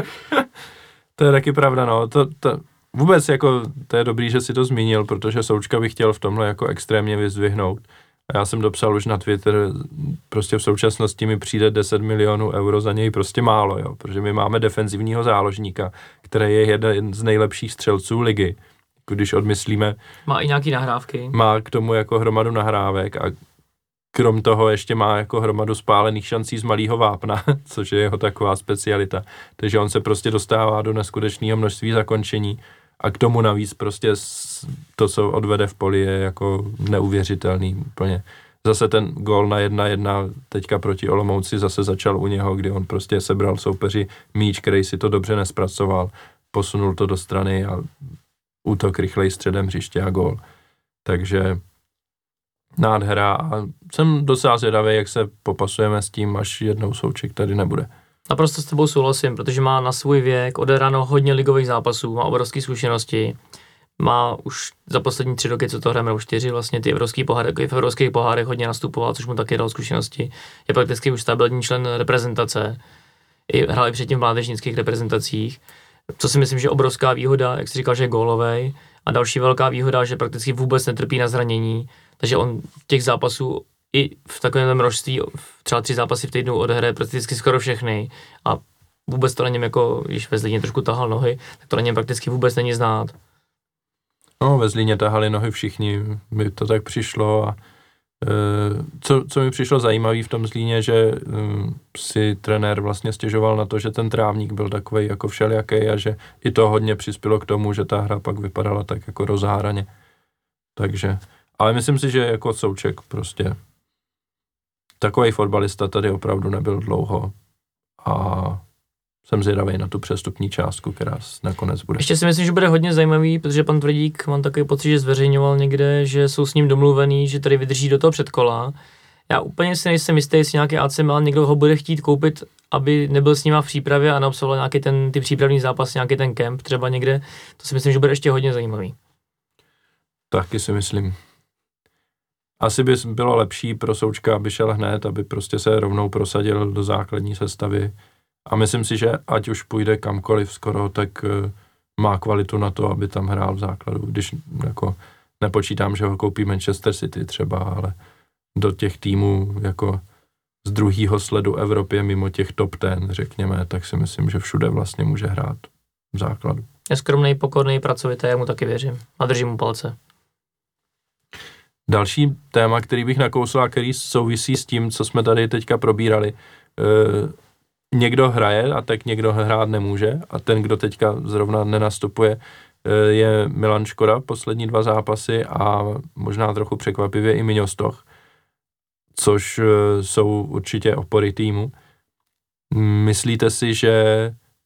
To je taky pravda, no. To, to, vůbec jako, to je dobrý, že si to zmínil, protože Součka bych chtěl v tomhle jako extrémně vyzdvihnout. A já jsem dopsal už na Twitter, prostě v současnosti mi přijde 10 milionů euro za něj prostě málo, jo, protože my máme defenzivního záložníka, který je jeden z nejlepších střelců ligy. Když odmyslíme, Má i nějaký nahrávky. má k tomu jako hromadu nahrávek a krom toho ještě má jako hromadu spálených šancí z malého vápna, což je jeho taková specialita. Takže on se prostě dostává do neskutečného množství zakončení a k tomu navíc prostě to, co odvede v poli, je jako neuvěřitelný úplně. Zase ten gól na jedna jedna teďka proti Olomouci zase začal u něho, kdy on prostě sebral soupeři míč, který si to dobře nespracoval, posunul to do strany a útok rychlej středem hřiště a gól. Takže nádhera a jsem docela zvědavý, jak se popasujeme s tím, až jednou Souček tady nebude. Naprosto s tebou souhlasím, protože má na svůj věk odehráno hodně ligových zápasů, má obrovské zkušenosti, má už za poslední tři roky, co to hrajeme, nebo čtyři, vlastně ty evropský poháry, v evropských pohárech hodně nastupoval, což mu taky dal zkušenosti. Je prakticky už stabilní člen reprezentace, i hrál i předtím v mládežnických reprezentacích, co si myslím, že je obrovská výhoda, jak jsi říkal, že je gólovej, a další velká výhoda, že prakticky vůbec netrpí na zranění, takže on těch zápasů i v takovém množství, třeba tři zápasy v týdnu odehraje prakticky skoro všechny a vůbec to na něm jako, když ve Zlíně trošku tahal nohy, tak to na něm prakticky vůbec není znát. No, ve Zlíně tahali nohy všichni, mi to tak přišlo a e, co, co mi přišlo zajímavé v tom Zlíně, že e, si trenér vlastně stěžoval na to, že ten trávník byl takový jako všelijaký a že i to hodně přispělo k tomu, že ta hra pak vypadala tak jako rozháraně. Takže, ale myslím si, že jako Souček prostě takový fotbalista tady opravdu nebyl dlouho a jsem zvědavý na tu přestupní částku, která nakonec bude. Ještě si myslím, že bude hodně zajímavý, protože pan Tvrdík, mám takový pocit, že zveřejňoval někde, že jsou s ním domluvený, že tady vydrží do toho předkola. Já úplně si nejsem jistý, jestli nějaký AC Milan někdo ho bude chtít koupit, aby nebyl s nima v přípravě a neobsavoval nějaký ten, ty přípravný zápas, nějaký ten kemp třeba někde. To si myslím, že bude ještě hodně zajímavý. Taky si myslím. Asi by bylo lepší pro Součka, aby šel hned, aby prostě se rovnou prosadil do základní sestavy. A myslím si, že ať už půjde kamkoliv skoro, tak eh, má kvalitu na to, aby tam hrál v základu. Když jako nepočítám, že ho koupí Manchester City třeba, ale do těch týmů jako z druhého sledu Evropě mimo těch top ten, řekněme, tak si myslím, že všude vlastně může hrát v základu. Je skromný, pokorný, pracovitý, já mu taky věřím. A držím mu palce. Další téma, který bych nakousl a který souvisí s tím, co jsme tady teďka probírali. E, někdo hraje a tak někdo hrát nemůže a ten, kdo teďka zrovna nenastupuje, e, je Milan Škoda, poslední dva zápasy a možná trochu překvapivě i Miňostoch, což e, jsou určitě opory týmu. Myslíte si, že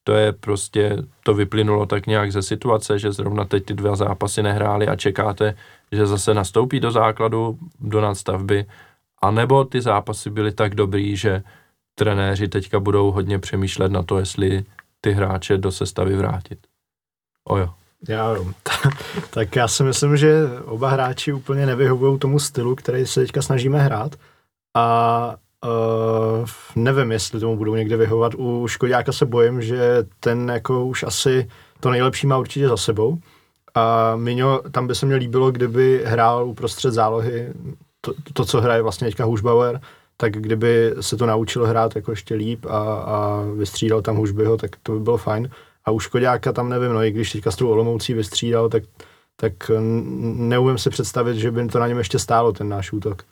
to je prostě, to vyplynulo tak nějak ze situace, že zrovna teď ty dva zápasy nehráli a čekáte, že zase nastoupí do základu, do nadstavby, anebo ty zápasy byly tak dobrý, že trenéři teďka budou hodně přemýšlet na to, jestli ty hráče do sestavy vrátit. Ojo. Já tak já si myslím, že oba hráči úplně nevyhovují tomu stylu, který se teďka snažíme hrát. A uh, nevím, jestli tomu budou někde vyhovat. U Škodáka se bojím, že ten jako už asi to nejlepší má určitě za sebou. A Miňo, tam by se mi líbilo, kdyby hrál uprostřed zálohy to, to co hraje vlastně teďka Hušbauer, tak kdyby se to naučil hrát jako ještě líp a, a vystřídal tam Hušbyho, tak to by bylo fajn. A u Škodáka tam nevím, no i když teďka s tou Olomoucí vystřídal, tak, tak neumím si představit, že by to na něm ještě stálo, ten náš útok.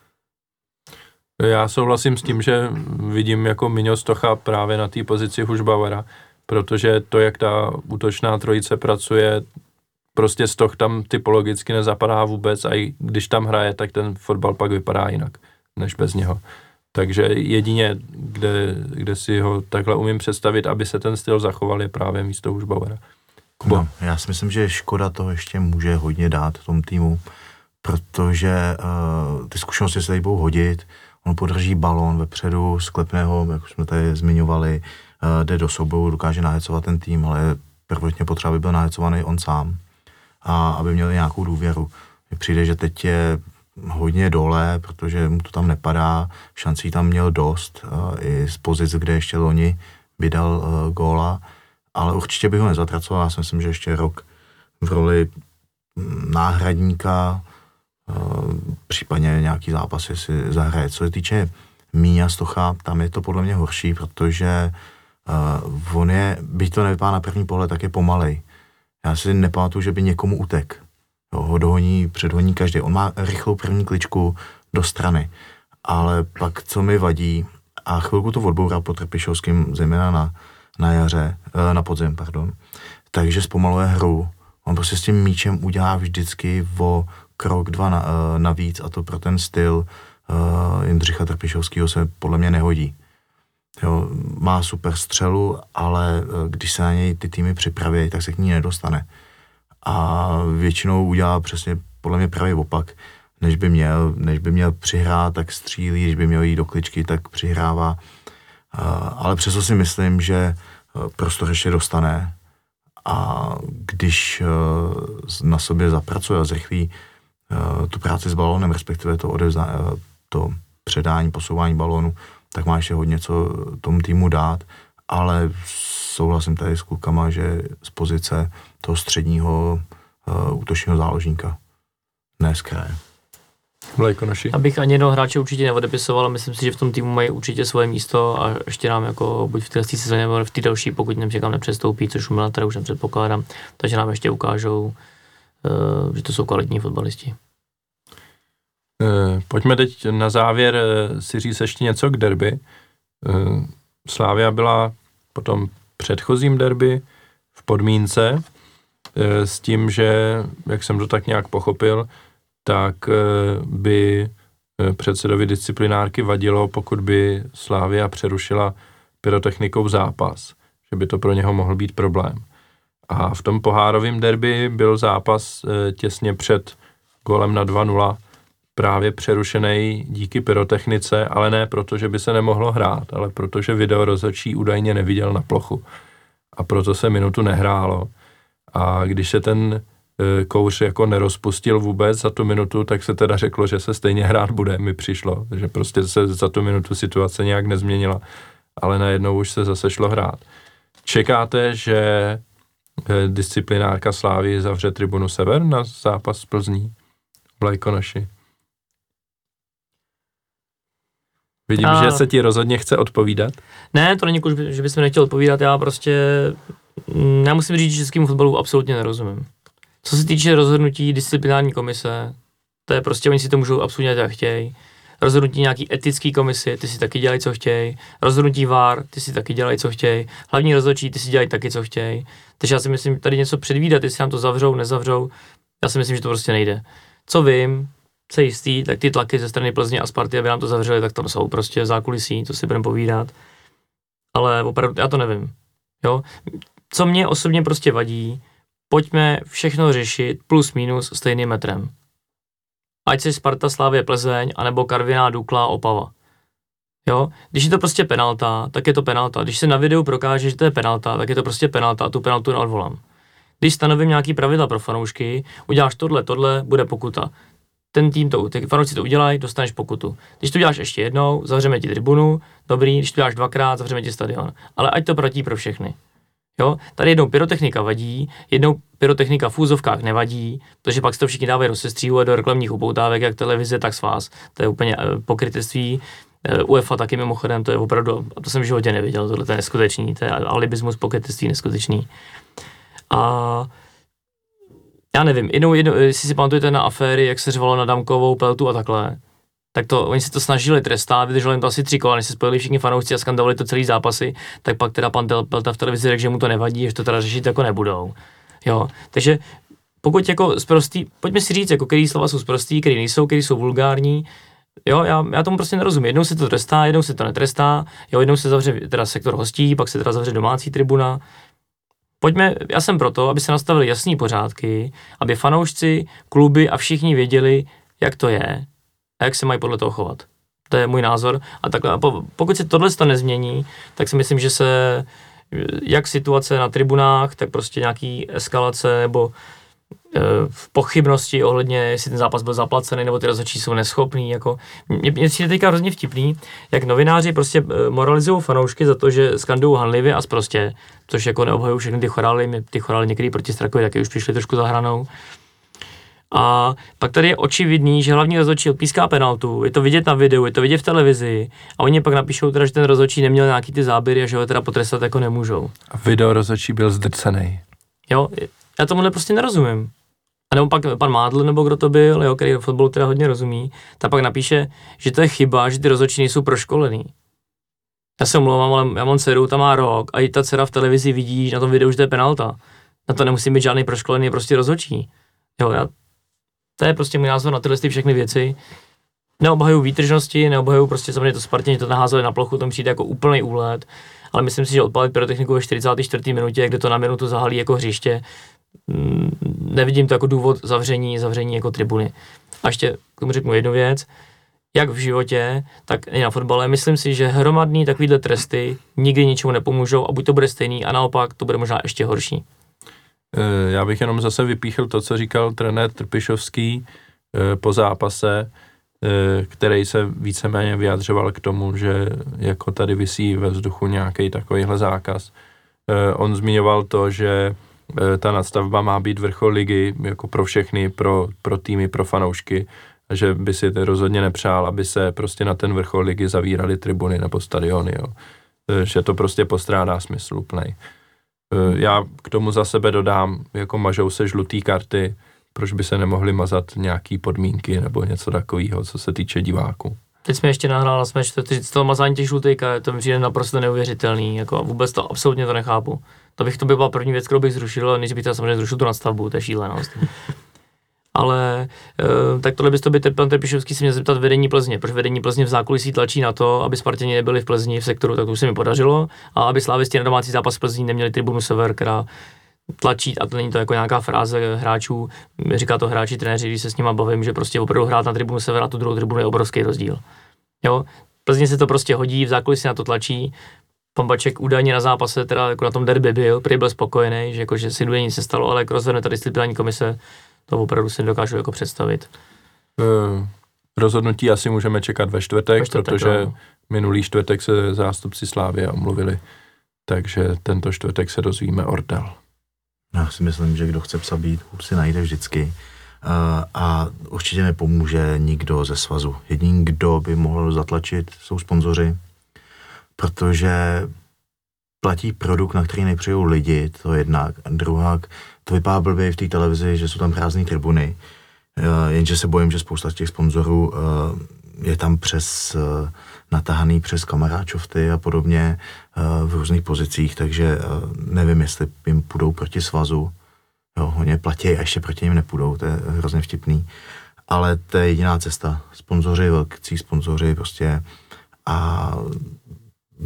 Já souhlasím s tím, že vidím jako Miňo Stocha právě na té pozici Hušbauera, protože to, jak ta útočná trojice pracuje, prostě Stoch tam typologicky nezapadá vůbec a i když tam hraje, tak ten fotbal pak vypadá jinak, než bez něho. Takže jedině, kde, kde si ho takhle umím představit, aby se ten styl zachoval, je právě místo Hušbauera. No, já si myslím, že Škoda to ještě může hodně dát tomu týmu, protože uh, ty zkušenosti se tady budou hodit, on podrží balón vepředu, sklepného, jak jsme tady zmiňovali, uh, jde do souboru, dokáže nahecovat ten tým, ale prvotně potřeba by byl nahecovaný on sám a aby měl nějakou důvěru. Mně přijde, že teď je hodně dole, protože mu to tam nepadá, šancí tam měl dost, uh, i z pozic, kde ještě loni by dal uh, góla, ale určitě bych ho nezatracoval, já si myslím, že ještě rok v roli mm, náhradníka, případně nějaký zápasy si zahraje. Co se týče Míňa Stocha, tam je to podle mě horší, protože uh, on je, byť to nevypadá na první pohled, tak je pomalej. Já si nepamatuju, že by někomu utek. Jo, ho dohoní, předhoní každý. On má rychlou první kličku do strany. Ale pak, co mi vadí, a chvilku to odboural po Trpišovským, zejména na, na jaře, eh, na podzim, pardon, takže zpomaluje hru. On prostě s tím míčem udělá vždycky o krok, dva na, eh, navíc a to pro ten styl uh, Jindřicha Trpišovského se podle mě nehodí. Jo, má super střelu, ale eh, když se na něj ty týmy připraví, tak se k ní nedostane. A většinou udělá přesně podle mě právě opak, než by měl, než by měl přihrát, tak střílí, když by měl jít do kličky, tak přihrává. Ale přesto si myslím, že prostor ještě dostane a když na sobě zapracuje a zrychlí tu práci s balónem, respektive to, odevzá, to předání, posouvání balónu, tak má ještě hodně co tomu týmu dát, ale souhlasím tady s klukama, že z pozice toho středního uh, útočního záložníka, ne z kraje. Vlajkonoši. Abych ani jednoho hráče určitě neodepisoval, myslím si, že v tom týmu mají určitě svoje místo a ještě nám jako buď v té sezóně nebo v té další, pokud nem čekám nepřestoupí, což u teda už nepředpokládám, takže nám ještě ukážou, uh, že to jsou kvalitní fotbalisti. Eh, pojďme teď na závěr eh, si říct ještě něco k derby. Eh, Slávia byla potom předchozím derby v podmínce s tím, že, jak jsem to tak nějak pochopil, tak by předsedovi disciplinárky vadilo, pokud by Slávia přerušila pyrotechnikou zápas, že by to pro něho mohl být problém. A v tom pohárovém derby byl zápas těsně před golem na 2-0 právě přerušený díky pyrotechnice, ale ne proto, že by se nemohlo hrát, ale protože video rozhodčí údajně neviděl na plochu. A proto se minutu nehrálo. A když se ten e, kouř jako nerozpustil vůbec za tu minutu, tak se teda řeklo, že se stejně hrát bude, mi přišlo, že prostě se za tu minutu situace nějak nezměnila, ale najednou už se zase šlo hrát. Čekáte, že disciplinárka Slávy zavře tribunu Sever na zápas z Plzní? Vlajkonoši. Vidím, a... že se ti rozhodně chce odpovídat. Ne, to není jako, že bys mi nechtěl odpovídat, já prostě, mm, já musím říct, že českému fotbalu absolutně nerozumím. Co se týče rozhodnutí disciplinární komise, to je prostě, oni si to můžou absolutně tak chtějí. Rozhodnutí nějaký etický komisy, ty si taky dělají, co chtějí. Rozhodnutí VAR, ty si taky dělají, co chtějí. Hlavní rozhodčí, ty si dělají taky, co chtějí. Takže já si myslím, tady něco předvídat, jestli nám to zavřou, nezavřou, já si myslím, že to prostě nejde. Co vím, se jistý, tak ty tlaky ze strany Plzně a Sparty, aby nám to zavřeli, tak tam jsou prostě zákulisí, to si budeme povídat. Ale opravdu, já to nevím. Jo? Co mě osobně prostě vadí, pojďme všechno řešit plus minus stejným metrem. Ať si Sparta, Slávě, Plzeň, anebo Karviná, Dukla, Opava. Jo? Když je to prostě penalta, tak je to penalta. Když se na videu prokáže, že to je penalta, tak je to prostě penalta a tu penaltu neodvolám. Když stanovím nějaký pravidla pro fanoušky, uděláš tohle, tohle, bude pokuta ten tým to, ty fanoušci to udělají, dostaneš pokutu. Když to děláš ještě jednou, zavřeme ti tribunu, dobrý, když to děláš dvakrát, zavřeme ti stadion. Ale ať to platí pro všechny. Jo? Tady jednou pyrotechnika vadí, jednou pyrotechnika v úzovkách nevadí, protože pak se to všichni dávají do sestříhu a do reklamních upoutávek, jak televize, tak s vás. To je úplně eh, pokrytectví. Eh, UEFA taky mimochodem, to je opravdu, to jsem v životě neviděl, tohle to je neskutečný, to je alibismus, pokrytectví neskutečný. A já nevím, jednou, jednou, jestli si pamatujete na aféry, jak se řvalo na Damkovou, Peltu a takhle, tak to, oni si to snažili trestat, vydrželi jim to asi tři kola, než se spojili všichni fanoušci a skandovali to celý zápasy, tak pak teda pan Pelta v televizi řekl, že mu to nevadí, že to teda řešit jako nebudou. Jo, takže pokud jako zprostý, pojďme si říct, jako který slova jsou zprostý, který nejsou, který jsou vulgární, Jo, já, já tomu prostě nerozumím. Jednou se to trestá, jednou se to netrestá, jo, jednou se zavře teda sektor hostí, pak se teda zavře domácí tribuna. Pojďme, já jsem proto, aby se nastavili jasný pořádky, aby fanoušci, kluby a všichni věděli, jak to je jak se mají podle toho chovat. To je můj názor. A takhle, a po, pokud se tohle to nezmění, tak si myslím, že se jak situace na tribunách, tak prostě nějaký eskalace nebo e, v pochybnosti ohledně, jestli ten zápas byl zaplacený, nebo ty rozhodčí jsou neschopní. Jako, mě, mě přijde teďka hrozně vtipný, jak novináři prostě e, moralizují fanoušky za to, že skandují hanlivě a prostě, což jako neobhajují všechny ty chorály, ty chorály některý proti Strakovi taky už přišli trošku za hranou. A pak tady je očividný, že hlavní rozhodčí odpíská penaltu, je to vidět na videu, je to vidět v televizi a oni pak napíšou teda, že ten rozhodčí neměl nějaký ty záběry a že ho teda potrestat jako nemůžou. A video rozhodčí byl zdrcený. Jo, já tomu prostě nerozumím. A nebo pak pan Mádl, nebo kdo to byl, jo, který fotbalu teda hodně rozumí, tak pak napíše, že to je chyba, že ty rozhodčí nejsou proškolený. Já se omlouvám, ale já mám dceru, tam má rok a i ta dcera v televizi vidí na tom videu, že to je penalta. Na to nemusí být žádný proškolený, prostě rozhodčí. Jo, já to je prostě můj názor na tyhle všechny věci. Neobhajuju výtržnosti, neobhajuju prostě samozřejmě to Spartěni to naházeli na plochu, to přijde jako úplný úlet, ale myslím si, že odpalit pyrotechniku ve 44. minutě, kde to na minutu zahalí jako hřiště, mm, nevidím to jako důvod zavření, zavření jako tribuny. A ještě k tomu řeknu jednu věc, jak v životě, tak i na fotbale. Myslím si, že hromadný takovýhle tresty nikdy ničemu nepomůžou a buď to bude stejný a naopak to bude možná ještě horší. Eh, já bych jenom zase vypíchl to, co říkal trenér Trpišovský eh, po zápase, eh, který se víceméně vyjadřoval k tomu, že jako tady vysí ve vzduchu nějaký takovýhle zákaz. On zmiňoval to, že ta nadstavba má být vrchol ligy jako pro všechny, pro, pro týmy, pro fanoušky, a že by si to rozhodně nepřál, aby se prostě na ten vrchol ligy zavíraly tribuny nebo stadiony, jo. že to prostě postrádá smysl úplnej. Eh, já k tomu za sebe dodám, jako mažou se žlutý karty, proč by se nemohly mazat nějaký podmínky nebo něco takového, co se týče diváků. Teď jsme ještě nahrála, jsme to, to mazání těch žlutých to mi přijde naprosto neuvěřitelný, jako vůbec to absolutně to nechápu. To bych to by byla první věc, kterou bych zrušil, a než bych to samozřejmě zrušil tu nadstavbu, to je šílenost ale e, tak tohle bys to by pan Trpišovský si měl zeptat vedení Plzně, proč vedení Plzně v zákulisí tlačí na to, aby Spartěni nebyli v Plzni v sektoru, tak to už se mi podařilo, a aby slávisti na domácí zápas v Plzni neměli tribunu Sever, která tlačí, a to není to jako nějaká fráze hráčů, říká to hráči, trenéři, když se s nimi bavím, že prostě opravdu hrát na tribunu Sever a tu druhou tribunu je obrovský rozdíl. Jo, Plzně se to prostě hodí, v zákulisí na to tlačí, pan Baček údajně na zápase, teda jako na tom derby byl, prý byl spokojený, že, jako, že si nic se stalo, ale jak rozhodne ta disciplinární komise, to opravdu si nedokážu jako představit. Uh, rozhodnutí asi můžeme čekat ve čtvrtek, ve čtvrtek protože no. minulý čtvrtek se zástupci Slávy omluvili, takže tento čtvrtek se dozvíme Ortel. Já si myslím, že kdo chce psa být, si najde vždycky. Uh, a určitě nepomůže nikdo ze svazu. Jediný, kdo by mohl zatlačit, jsou sponzoři, protože platí produkt, na který nepřijou lidi, to jednak. A druhá, to vypadá blbě v té televizi, že jsou tam prázdné tribuny, uh, jenže se bojím, že spousta těch sponzorů uh, je tam přes uh, natahaný přes kamaráčovty a podobně v různých pozicích, takže nevím, jestli jim půjdou proti svazu. Jo, oni platí a ještě proti ním nepůjdou, to je hrozně vtipný. Ale to je jediná cesta. Sponzoři, velcí sponzoři prostě a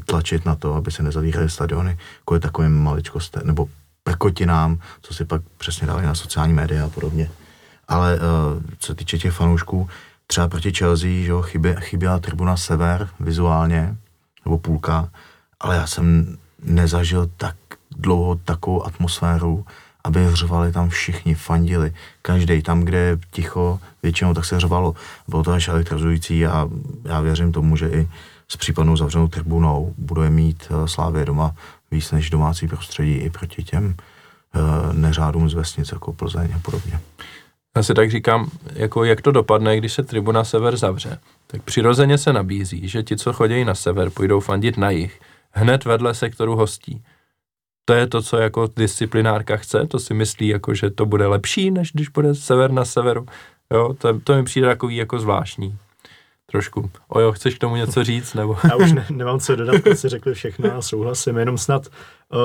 tlačit na to, aby se nezavíraly stadiony kvůli takovým maličkostem, nebo prkotinám, co si pak přesně dali na sociální média a podobně. Ale uh, co týče těch fanoušků, třeba proti Chelsea, že jo, chybě, chyběla tribuna Sever vizuálně, nebo půlka, ale já jsem nezažil tak dlouho takovou atmosféru aby řvali tam všichni, fandili, každý tam, kde je ticho, většinou tak se řvalo. Bylo to až elektrizující a já věřím tomu, že i s případnou zavřenou tribunou bude mít eh, Slávě doma víc než domácí prostředí i proti těm eh, neřádům z vesnic jako Plzeň a podobně. Já si tak říkám, jako jak to dopadne, když se tribuna sever zavře. Tak přirozeně se nabízí, že ti, co chodí na sever, půjdou fandit na jih, hned vedle sektoru hostí. To je to, co jako disciplinárka chce, to si myslí, jako, že to bude lepší, než když bude sever na severu. Jo, to, to mi přijde takový jako zvláštní. Trošku. Ojo, chceš k tomu něco říct? Nebo? Já už ne, nemám co dodat, si řekli všechno a souhlasím, jenom snad uh,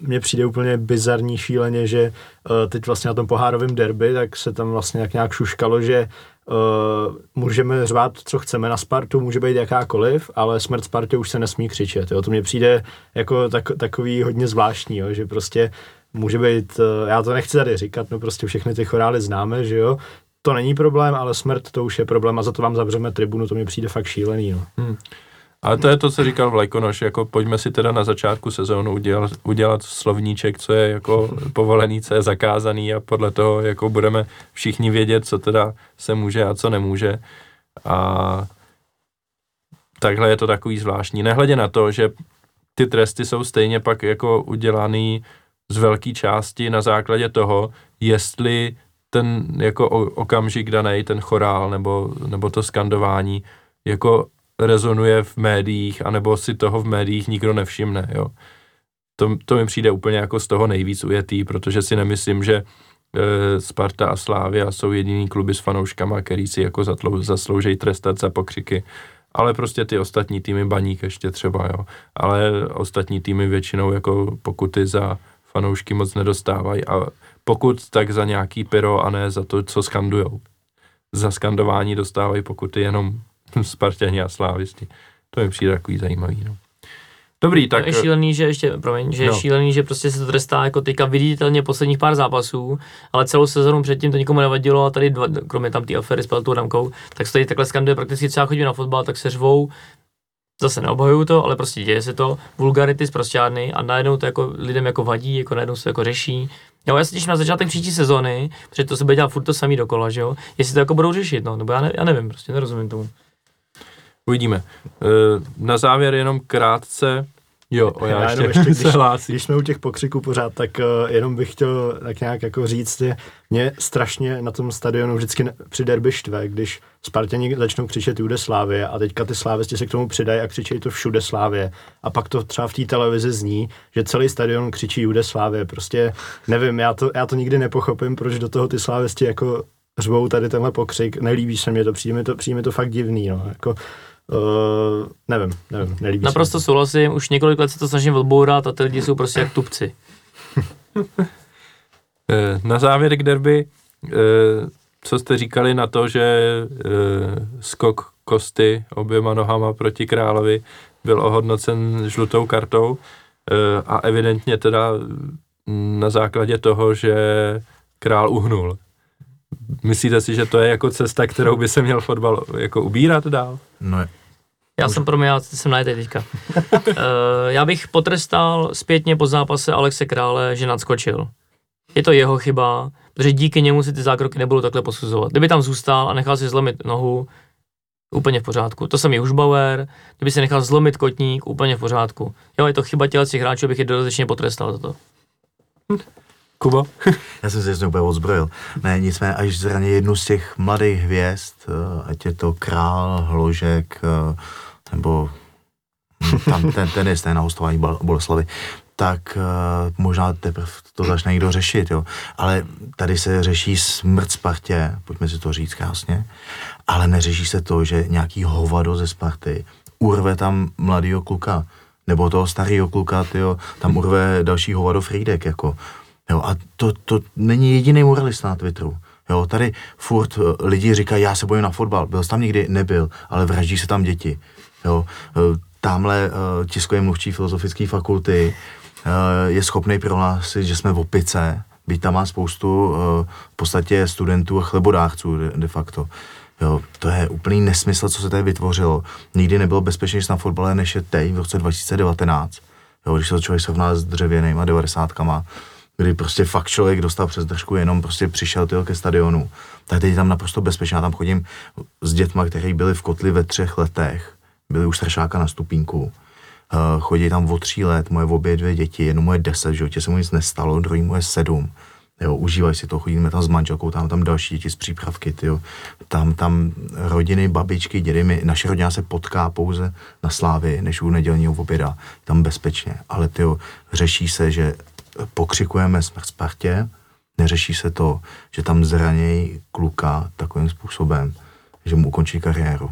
mně přijde úplně bizarní šíleně, že uh, teď vlastně na tom pohárovém derby, tak se tam vlastně jak nějak šuškalo, že uh, můžeme řvát, co chceme na Spartu, může být jakákoliv, ale smrt Spartě už se nesmí křičet. Jo? To mně přijde jako tak, takový hodně zvláštní, jo? že prostě může být, já to nechci tady říkat, no prostě všechny ty chorály známe, že jo, to není problém, ale smrt to už je problém a za to vám zavřeme tribunu, to mi přijde fakt šílený. No. Hmm. Ale to je to, co říkal Vlajkonoš, jako pojďme si teda na začátku sezónu udělat, udělat slovníček, co je jako povolený, co je zakázaný a podle toho jako budeme všichni vědět, co teda se může a co nemůže. A takhle je to takový zvláštní. Nehledě na to, že ty tresty jsou stejně pak jako udělaný z velké části na základě toho, jestli ten jako okamžik daný, ten chorál nebo, nebo to skandování jako rezonuje v médiích, anebo si toho v médiích nikdo nevšimne, jo. To, to mi přijde úplně jako z toho nejvíc ujetý, protože si nemyslím, že e, Sparta a Slávia jsou jediný kluby s fanouškama, který si jako zatlou, zasloužejí trestat za pokřiky, ale prostě ty ostatní týmy, Baník ještě třeba, jo, ale ostatní týmy většinou jako pokuty za fanoušky moc nedostávají a pokud tak za nějaký pyro a ne za to, co skandujou. Za skandování dostávají pokuty jenom Spartěni a Slávisti. To mi přijde takový zajímavý. No. Dobrý, tak... je šílený, že ještě, promiň, že no. je šílený, že prostě se to trestá jako teďka viditelně posledních pár zápasů, ale celou sezonu předtím to nikomu nevadilo a tady, dva, kromě tam té afery s Peltou Damkou, tak se tady takhle skanduje prakticky třeba chodí na fotbal, tak se řvou, zase neobhajuju to, ale prostě děje se to, vulgarity zprostřádny a najednou to jako lidem jako vadí, jako najednou se jako řeší. Jo, já se těším na začátek příští sezóny, protože to se bude dělat furt to samý dokola, že jo? Jestli to jako budou řešit, no, nebo já, ne, já nevím, prostě nerozumím tomu. Uvidíme. Eh, na závěr jenom krátce, Jo, o já, já ještě, ještě když, se hlásí. když jsme u těch pokřiků pořád, tak uh, jenom bych chtěl tak nějak jako říct, že mě strašně na tom stadionu vždycky při derby štve, když Spartěni začnou křičet Jude Slávě a teďka ty slávisti se k tomu přidají a křičí to všude Slávě a pak to třeba v té televizi zní, že celý stadion křičí Jude Slávě. Prostě nevím, já to, já to nikdy nepochopím, proč do toho ty slávisti jako řvou tady tenhle pokřik, nelíbí se mě to, přijde mi to, přijde mi to fakt divný, no. Jako, Uh, nevím, nevím, nelíbí Naprosto se. souhlasím, už několik let se to snažím odbourat a ty lidi jsou prostě jak tupci. Eh, na závěr k derby, eh, co jste říkali na to, že skok Kosty oběma nohama proti Královi byl ohodnocen žlutou kartou a evidentně teda na základě toho, že Král uhnul. Myslíte si, že to je jako cesta, kterou by se měl fotbal jako ubírat dál? No já jsem pro mě, já jsem na teďka. uh, já bych potrestal zpětně po zápase Alexe Krále, že nadskočil. Je to jeho chyba, protože díky němu si ty zákroky nebudou takhle posuzovat. Kdyby tam zůstal a nechal si zlomit nohu, úplně v pořádku. To jsem i Bauer, kdyby si nechal zlomit kotník, úplně v pořádku. Jo, je to chyba těch hráčů, bych je dodatečně potrestal za to. Kubo? Já jsem se znovu úplně odzbrojil. Ne, nicméně, až zraně jednu z těch mladých hvězd, eh, ať je to Král, Hložek, eh, nebo hm, tam ten, ten je na hostování Boleslavy, tak uh, možná teprve to začne někdo řešit, jo. Ale tady se řeší smrt Spartě, pojďme si to říct krásně, ale neřeší se to, že nějaký hovado ze Sparty urve tam mladýho kluka, nebo toho starého kluka, tyjo, tam urve další hovado Friedek, jako. Jo, a to, to není jediný moralista na Twitteru. Jo, tady furt eh, lidi říkají, já se bojím na fotbal. Byl jsi tam nikdy? Nebyl, ale vraždí se tam děti. Jo, eh, tamhle uh, tiskový mluvčí filozofické fakulty uh, je schopný prohlásit, že jsme v opice, byť tam má spoustu v podstatě studentů a chlebodářců de, facto. Jo, to je úplný nesmysl, co se tady vytvořilo. Nikdy nebylo bezpečnější na fotbale, než je teď v roce 2019. Jo, když se to člověk srovná s dřevěnýma devadesátkama, kdy prostě fakt člověk dostal přes držku, jenom prostě přišel tyjo, ke stadionu. Tak teď je tam naprosto bezpečná, tam chodím s dětma, kteří byli v kotli ve třech letech, byli už staršáka na stupínku. Uh, chodí tam o tří let, moje obě dvě děti, jedno moje deset, v životě se mu nic nestalo, druhý moje sedm. Jo, užívají si to, chodíme tam s manželkou, tam tam další děti z přípravky, tyjo. Tam, tam rodiny, babičky, dědy, my, naše rodina se potká pouze na slávy, než u nedělního oběda, tam bezpečně. Ale tyjo, řeší se, že pokřikujeme smrt Spartě, neřeší se to, že tam zranějí kluka takovým způsobem, že mu ukončí kariéru.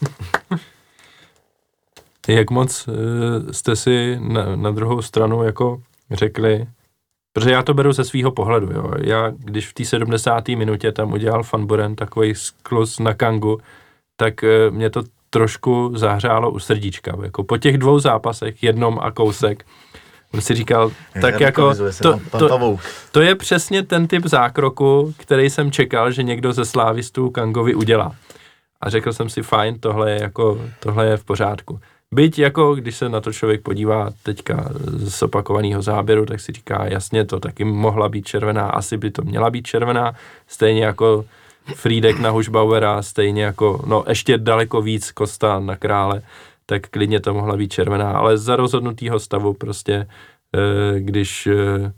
Jak moc uh, jste si na, na druhou stranu jako řekli, protože já to beru ze svého pohledu, jo. Já, když v té 70. minutě tam udělal Fanboren takový sklus na Kangu, tak uh, mě to trošku zahřálo u srdíčka. Jako po těch dvou zápasech, jednom a kousek, on si říkal, tak jako, to, to, to je přesně ten typ zákroku, který jsem čekal, že někdo ze slávistů Kangovi udělá. A řekl jsem si, fajn, tohle je, jako, tohle je v pořádku. Byť jako, když se na to člověk podívá teďka z opakovaného záběru, tak si říká, jasně, to taky mohla být červená, asi by to měla být červená, stejně jako Friedek na Hušbauera, stejně jako, no ještě daleko víc Kosta na Krále, tak klidně to mohla být červená, ale za rozhodnutýho stavu prostě, eh, když eh,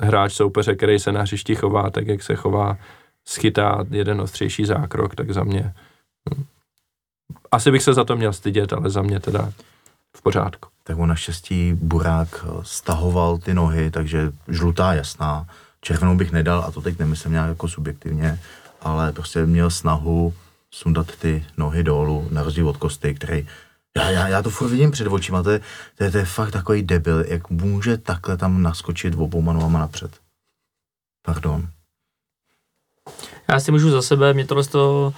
hráč soupeře, který se na hřišti chová, tak jak se chová, schytá jeden ostřejší zákrok, tak za mě asi bych se za to měl stydět, ale za mě teda v pořádku. Tak on naštěstí Burák eh, stahoval ty nohy, takže žlutá jasná. Červenou bych nedal a to teď nemyslím nějak jako subjektivně, ale prostě měl snahu sundat ty nohy dolů, na rozdíl od Kosty, který já, já, já to furt vidím před očima, to je, to, je, to je fakt takový debil, jak může takhle tam naskočit obouma nohama napřed. Pardon. Já si můžu za sebe, mě tohle to,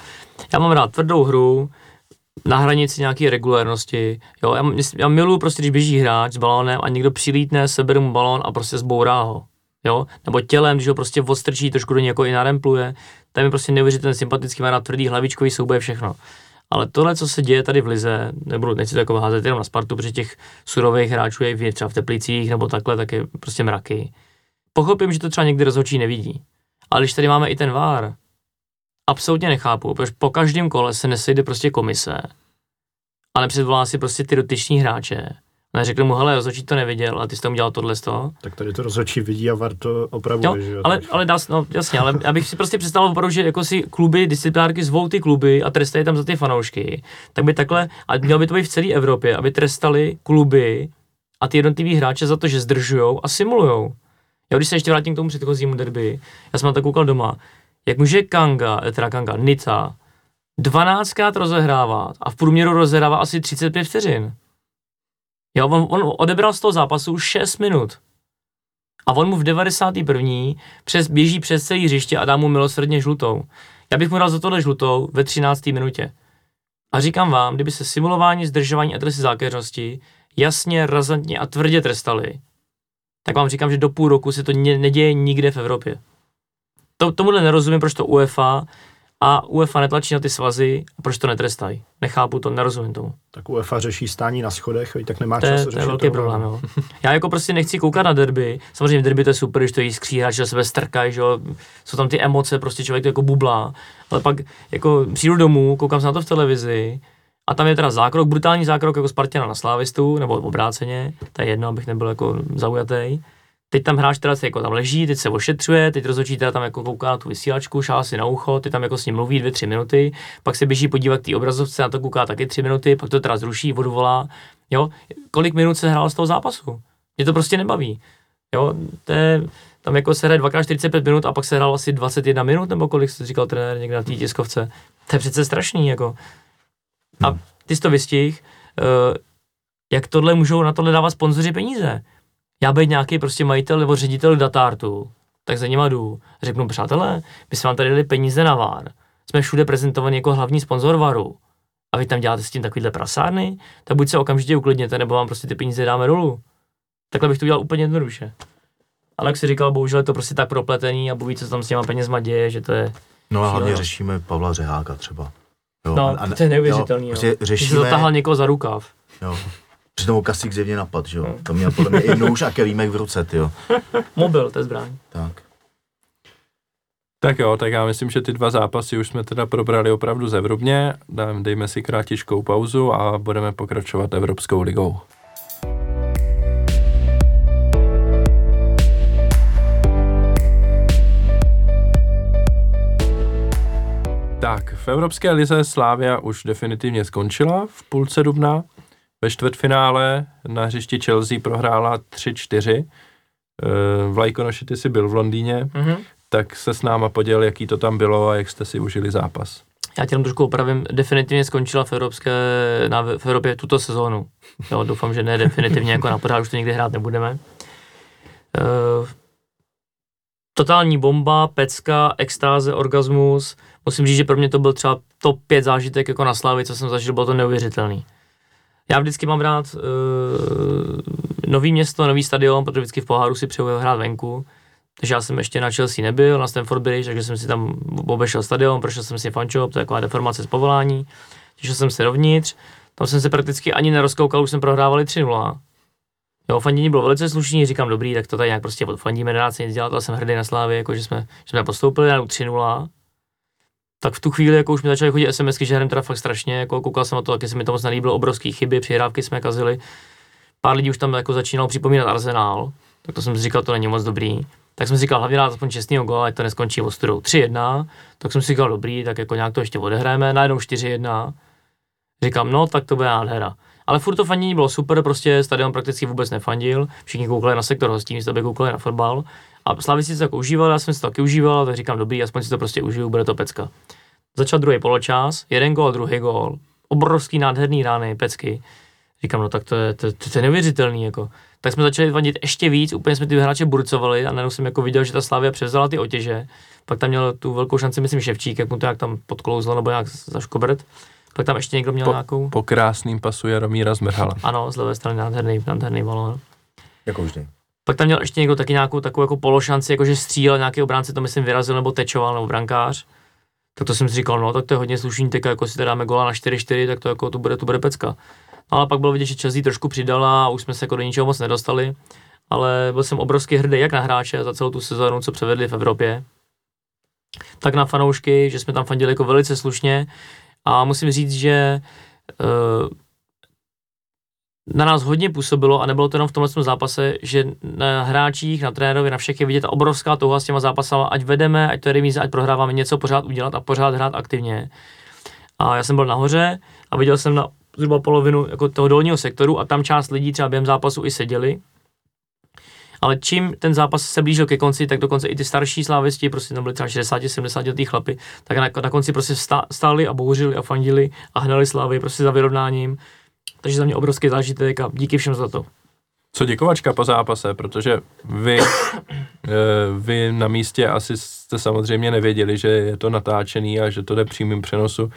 já mám rád tvrdou hru, na hranici nějaké regulérnosti. Jo, já, já miluji prostě, když běží hráč s balónem a někdo přilítne, sebere mu balón a prostě zbourá ho. Jo? Nebo tělem, když ho prostě odstrčí, trošku do něj jako i narempluje. Tam je prostě neuvěřitelně sympatický, má rád tvrdý hlavičkový souboj, všechno. Ale tohle, co se děje tady v Lize, nebudu, nechci to jako házet jenom na Spartu, protože těch surových hráčů je třeba v Teplicích nebo takhle, tak je prostě mraky. Pochopím, že to třeba někdy rozhodčí nevidí. Ale když tady máme i ten VAR, absolutně nechápu, protože po každém kole se nesejde prostě komise ale předvolá si prostě ty dotyční hráče. A řekl mu, hele, rozhodčí to neviděl, a ty jsi tam udělal tohle z toho. Tak tady to rozhodčí vidí a VAR to opravuje, jo, že? Ale, ale dá, no, jasně, ale abych si prostě představil opravdu, že jako si kluby, disciplinárky zvou ty kluby a trestají tam za ty fanoušky, tak by takhle, a mělo by to být v celé Evropě, aby trestali kluby a ty jednotlivý hráče za to, že zdržujou a simulujou. Já když se ještě vrátím k tomu předchozímu derby, já jsem na to koukal doma, jak může Kanga, teda Kanga, Nica, 12krát rozehrávat a v průměru rozehrává asi 35 vteřin. Jo, on, on odebral z toho zápasu 6 minut. A on mu v 91. Přes, běží přes celý hřiště a dá mu milosrdně žlutou. Já bych mu dal za tohle žlutou ve 13. minutě. A říkám vám, kdyby se simulování, zdržování a tresty zákeřnosti jasně, razantně a tvrdě trestali, tak vám říkám, že do půl roku se to ne- neděje nikde v Evropě. To, tomuhle nerozumím, proč to UEFA a UEFA netlačí na ty svazy a proč to netrestají. Nechápu to, nerozumím tomu. Tak UEFA řeší stání na schodech, tak nemá to čas je, to je velký problém. Jo. Já jako prostě nechci koukat na derby. Samozřejmě derby to je super, když to jiskří hráči, že sebe strkají, že jsou tam ty emoce, prostě člověk to jako bublá. Ale pak jako přijdu domů, koukám se na to v televizi a tam je teda zákrok, brutální zákrok jako Spartina na Slávistu, nebo obráceně, to je jedno, abych nebyl jako zaujatý teď tam hráč teda jako tam leží, teď se ošetřuje, teď rozhodčí teda tam jako kouká na tu vysílačku, šál si na ucho, ty tam jako s ním mluví dvě, tři minuty, pak se běží podívat té obrazovce, na to kouká taky tři minuty, pak to teda zruší, odvolá, jo, kolik minut se hrál z toho zápasu? Mě to prostě nebaví, jo, to je, tam jako se hraje dvakrát 45 minut a pak se hrál asi 21 minut, nebo kolik se říkal trenér někde na té tiskovce. To je přece strašný, jako. A ty jsi to vystih, uh, jak tohle můžou na tohle dávat sponzoři peníze? Já být nějaký prostě majitel nebo ředitel datártu, tak za něma jdu. Řeknu, přátelé, my jsme vám tady dali peníze na VAR, jsme všude prezentovaní jako hlavní sponzor VARu a vy tam děláte s tím takovýhle prasárny, tak buď se okamžitě uklidněte, nebo vám prostě ty peníze dáme dolů. Takhle bych to udělal úplně jednoduše. Ale jak si říkal, bohužel je to prostě tak propletený a boví, co tam s těma penězma děje, že to je... No a hlavně řešíme Pavla Řeháka třeba. Jo, no, a, a, to je neuvěřitelný. Jo, prostě řešíme... Že někoho za rukáv. Jo, Přitom Kasík zjevně napad, že jo. To měl podle mě i nůž a kelímek v ruce, jo. Mobil, to je zbraň. Tak. Tak jo, tak já myslím, že ty dva zápasy už jsme teda probrali opravdu zevrubně. Dejme si kratičkou pauzu a budeme pokračovat Evropskou ligou. Tak, v Evropské lize Slávia už definitivně skončila v půlce dubna. Ve čtvrtfinále na hřišti Chelsea prohrála 3-4. Eh, Vlajkonoši, ty jsi byl v Londýně, Mhm. tak se s náma poděl, jaký to tam bylo a jak jste si užili zápas. Já tě jenom trošku opravím, definitivně skončila v, Evropské, na, v Evropě tuto sezónu. Jo, doufám, že ne definitivně, jako na pořád už to nikdy hrát nebudeme. Uh, totální bomba, pecka, extáze, orgasmus. Musím říct, že pro mě to byl třeba top 5 zážitek jako na Slávě, co jsem zažil, bylo to neuvěřitelný. Já vždycky mám rád uh, nový město, nový stadion, protože vždycky v poháru si přeju hrát venku. Takže já jsem ještě na Chelsea nebyl, na Stamford Bridge, takže jsem si tam obešel stadion, prošel jsem si fanshop, to je taková deformace z povolání. Těšil jsem se dovnitř, tam jsem se prakticky ani nerozkoukal, už jsme prohrávali 3-0. Jo, fandění bylo velice slušný, říkám dobrý, tak to tady nějak prostě odfandíme, nedá se nic dělat, ale jsem hrdý na Slávě, jako že jsme, že jsme postoupili na 3-0. Tak v tu chvíli jako už mi začaly chodit SMSky, že hrajeme teda fakt strašně, jako koukal jsem na to, taky se mi to moc nelíbilo, obrovský chyby, přihrávky jsme kazili. Pár lidí už tam jako začínalo připomínat Arsenal, tak to jsem si říkal, to není moc dobrý. Tak jsem si říkal, hlavně dát aspoň čestnýho góla, ať to neskončí ostudou 3-1, tak jsem si říkal, dobrý, tak jako nějak to ještě odehrajeme, najednou 4-1. Říkám, no, tak to bude nádhera. Ale furt to fandění bylo super, prostě stadion prakticky vůbec nefandil, všichni koukali na sektor hostí, místo aby koukali na fotbal. A Slavici si to tak užíval, já jsem si to taky užíval, tak říkám, dobrý, aspoň si to prostě užiju, bude to pecka. Začal druhý poločas, jeden gól, druhý gól, obrovský nádherný rány, pecky. Říkám, no tak to je, to, to, to je neuvěřitelný, jako. Tak jsme začali fandit ještě víc, úplně jsme ty hráče burcovali a najednou jsem jako viděl, že ta Slavia převzala ty otěže. Pak tam měl tu velkou šanci, myslím, Ševčík, jak mu to jak tam podklouzlo nebo nějak zaškobrt. Pak tam ještě někdo měl Po, nějakou... po krásným pasu Jaromíra Zmrhala. Ano, z levé strany nádherný, nádherný balón. Jako vždy. Pak tam měl ještě někdo taky nějakou takovou jako pološanci, jako že střílel nějaký obránce, to myslím vyrazil nebo tečoval nebo brankář. Tak to jsem si říkal, no tak to je hodně slušný, teď jako si teda dáme gola na 4-4, tak to jako to bude, to bude pecka. No, ale pak bylo vidět, že Chelsea trošku přidala a už jsme se jako do ničeho moc nedostali. Ale byl jsem obrovský hrdý jak na hráče za celou tu sezónu, co převedli v Evropě, tak na fanoušky, že jsme tam fandili jako velice slušně. A musím říct, že uh, na nás hodně působilo a nebylo to jenom v tomhle zápase, že na hráčích, na trenérovi, na všech je vidět ta obrovská touha s těma zápasama, ať vedeme, ať to je remíze, ať prohráváme něco pořád udělat a pořád hrát aktivně. A já jsem byl nahoře a viděl jsem na zhruba polovinu jako toho dolního sektoru a tam část lidí třeba během zápasu i seděli. Ale čím ten zápas se blížil ke konci, tak dokonce i ty starší slávisti, prostě tam byli třeba 60-70 letý chlapy, tak na, na konci prostě stá, stáli a bouřili a fandili a hnali slávy prostě za vyrovnáním. Takže za mě obrovský zážitek a díky všem za to. Co děkovačka po zápase, protože vy, eh, vy na místě asi jste samozřejmě nevěděli, že je to natáčený a že to jde přímým přenosu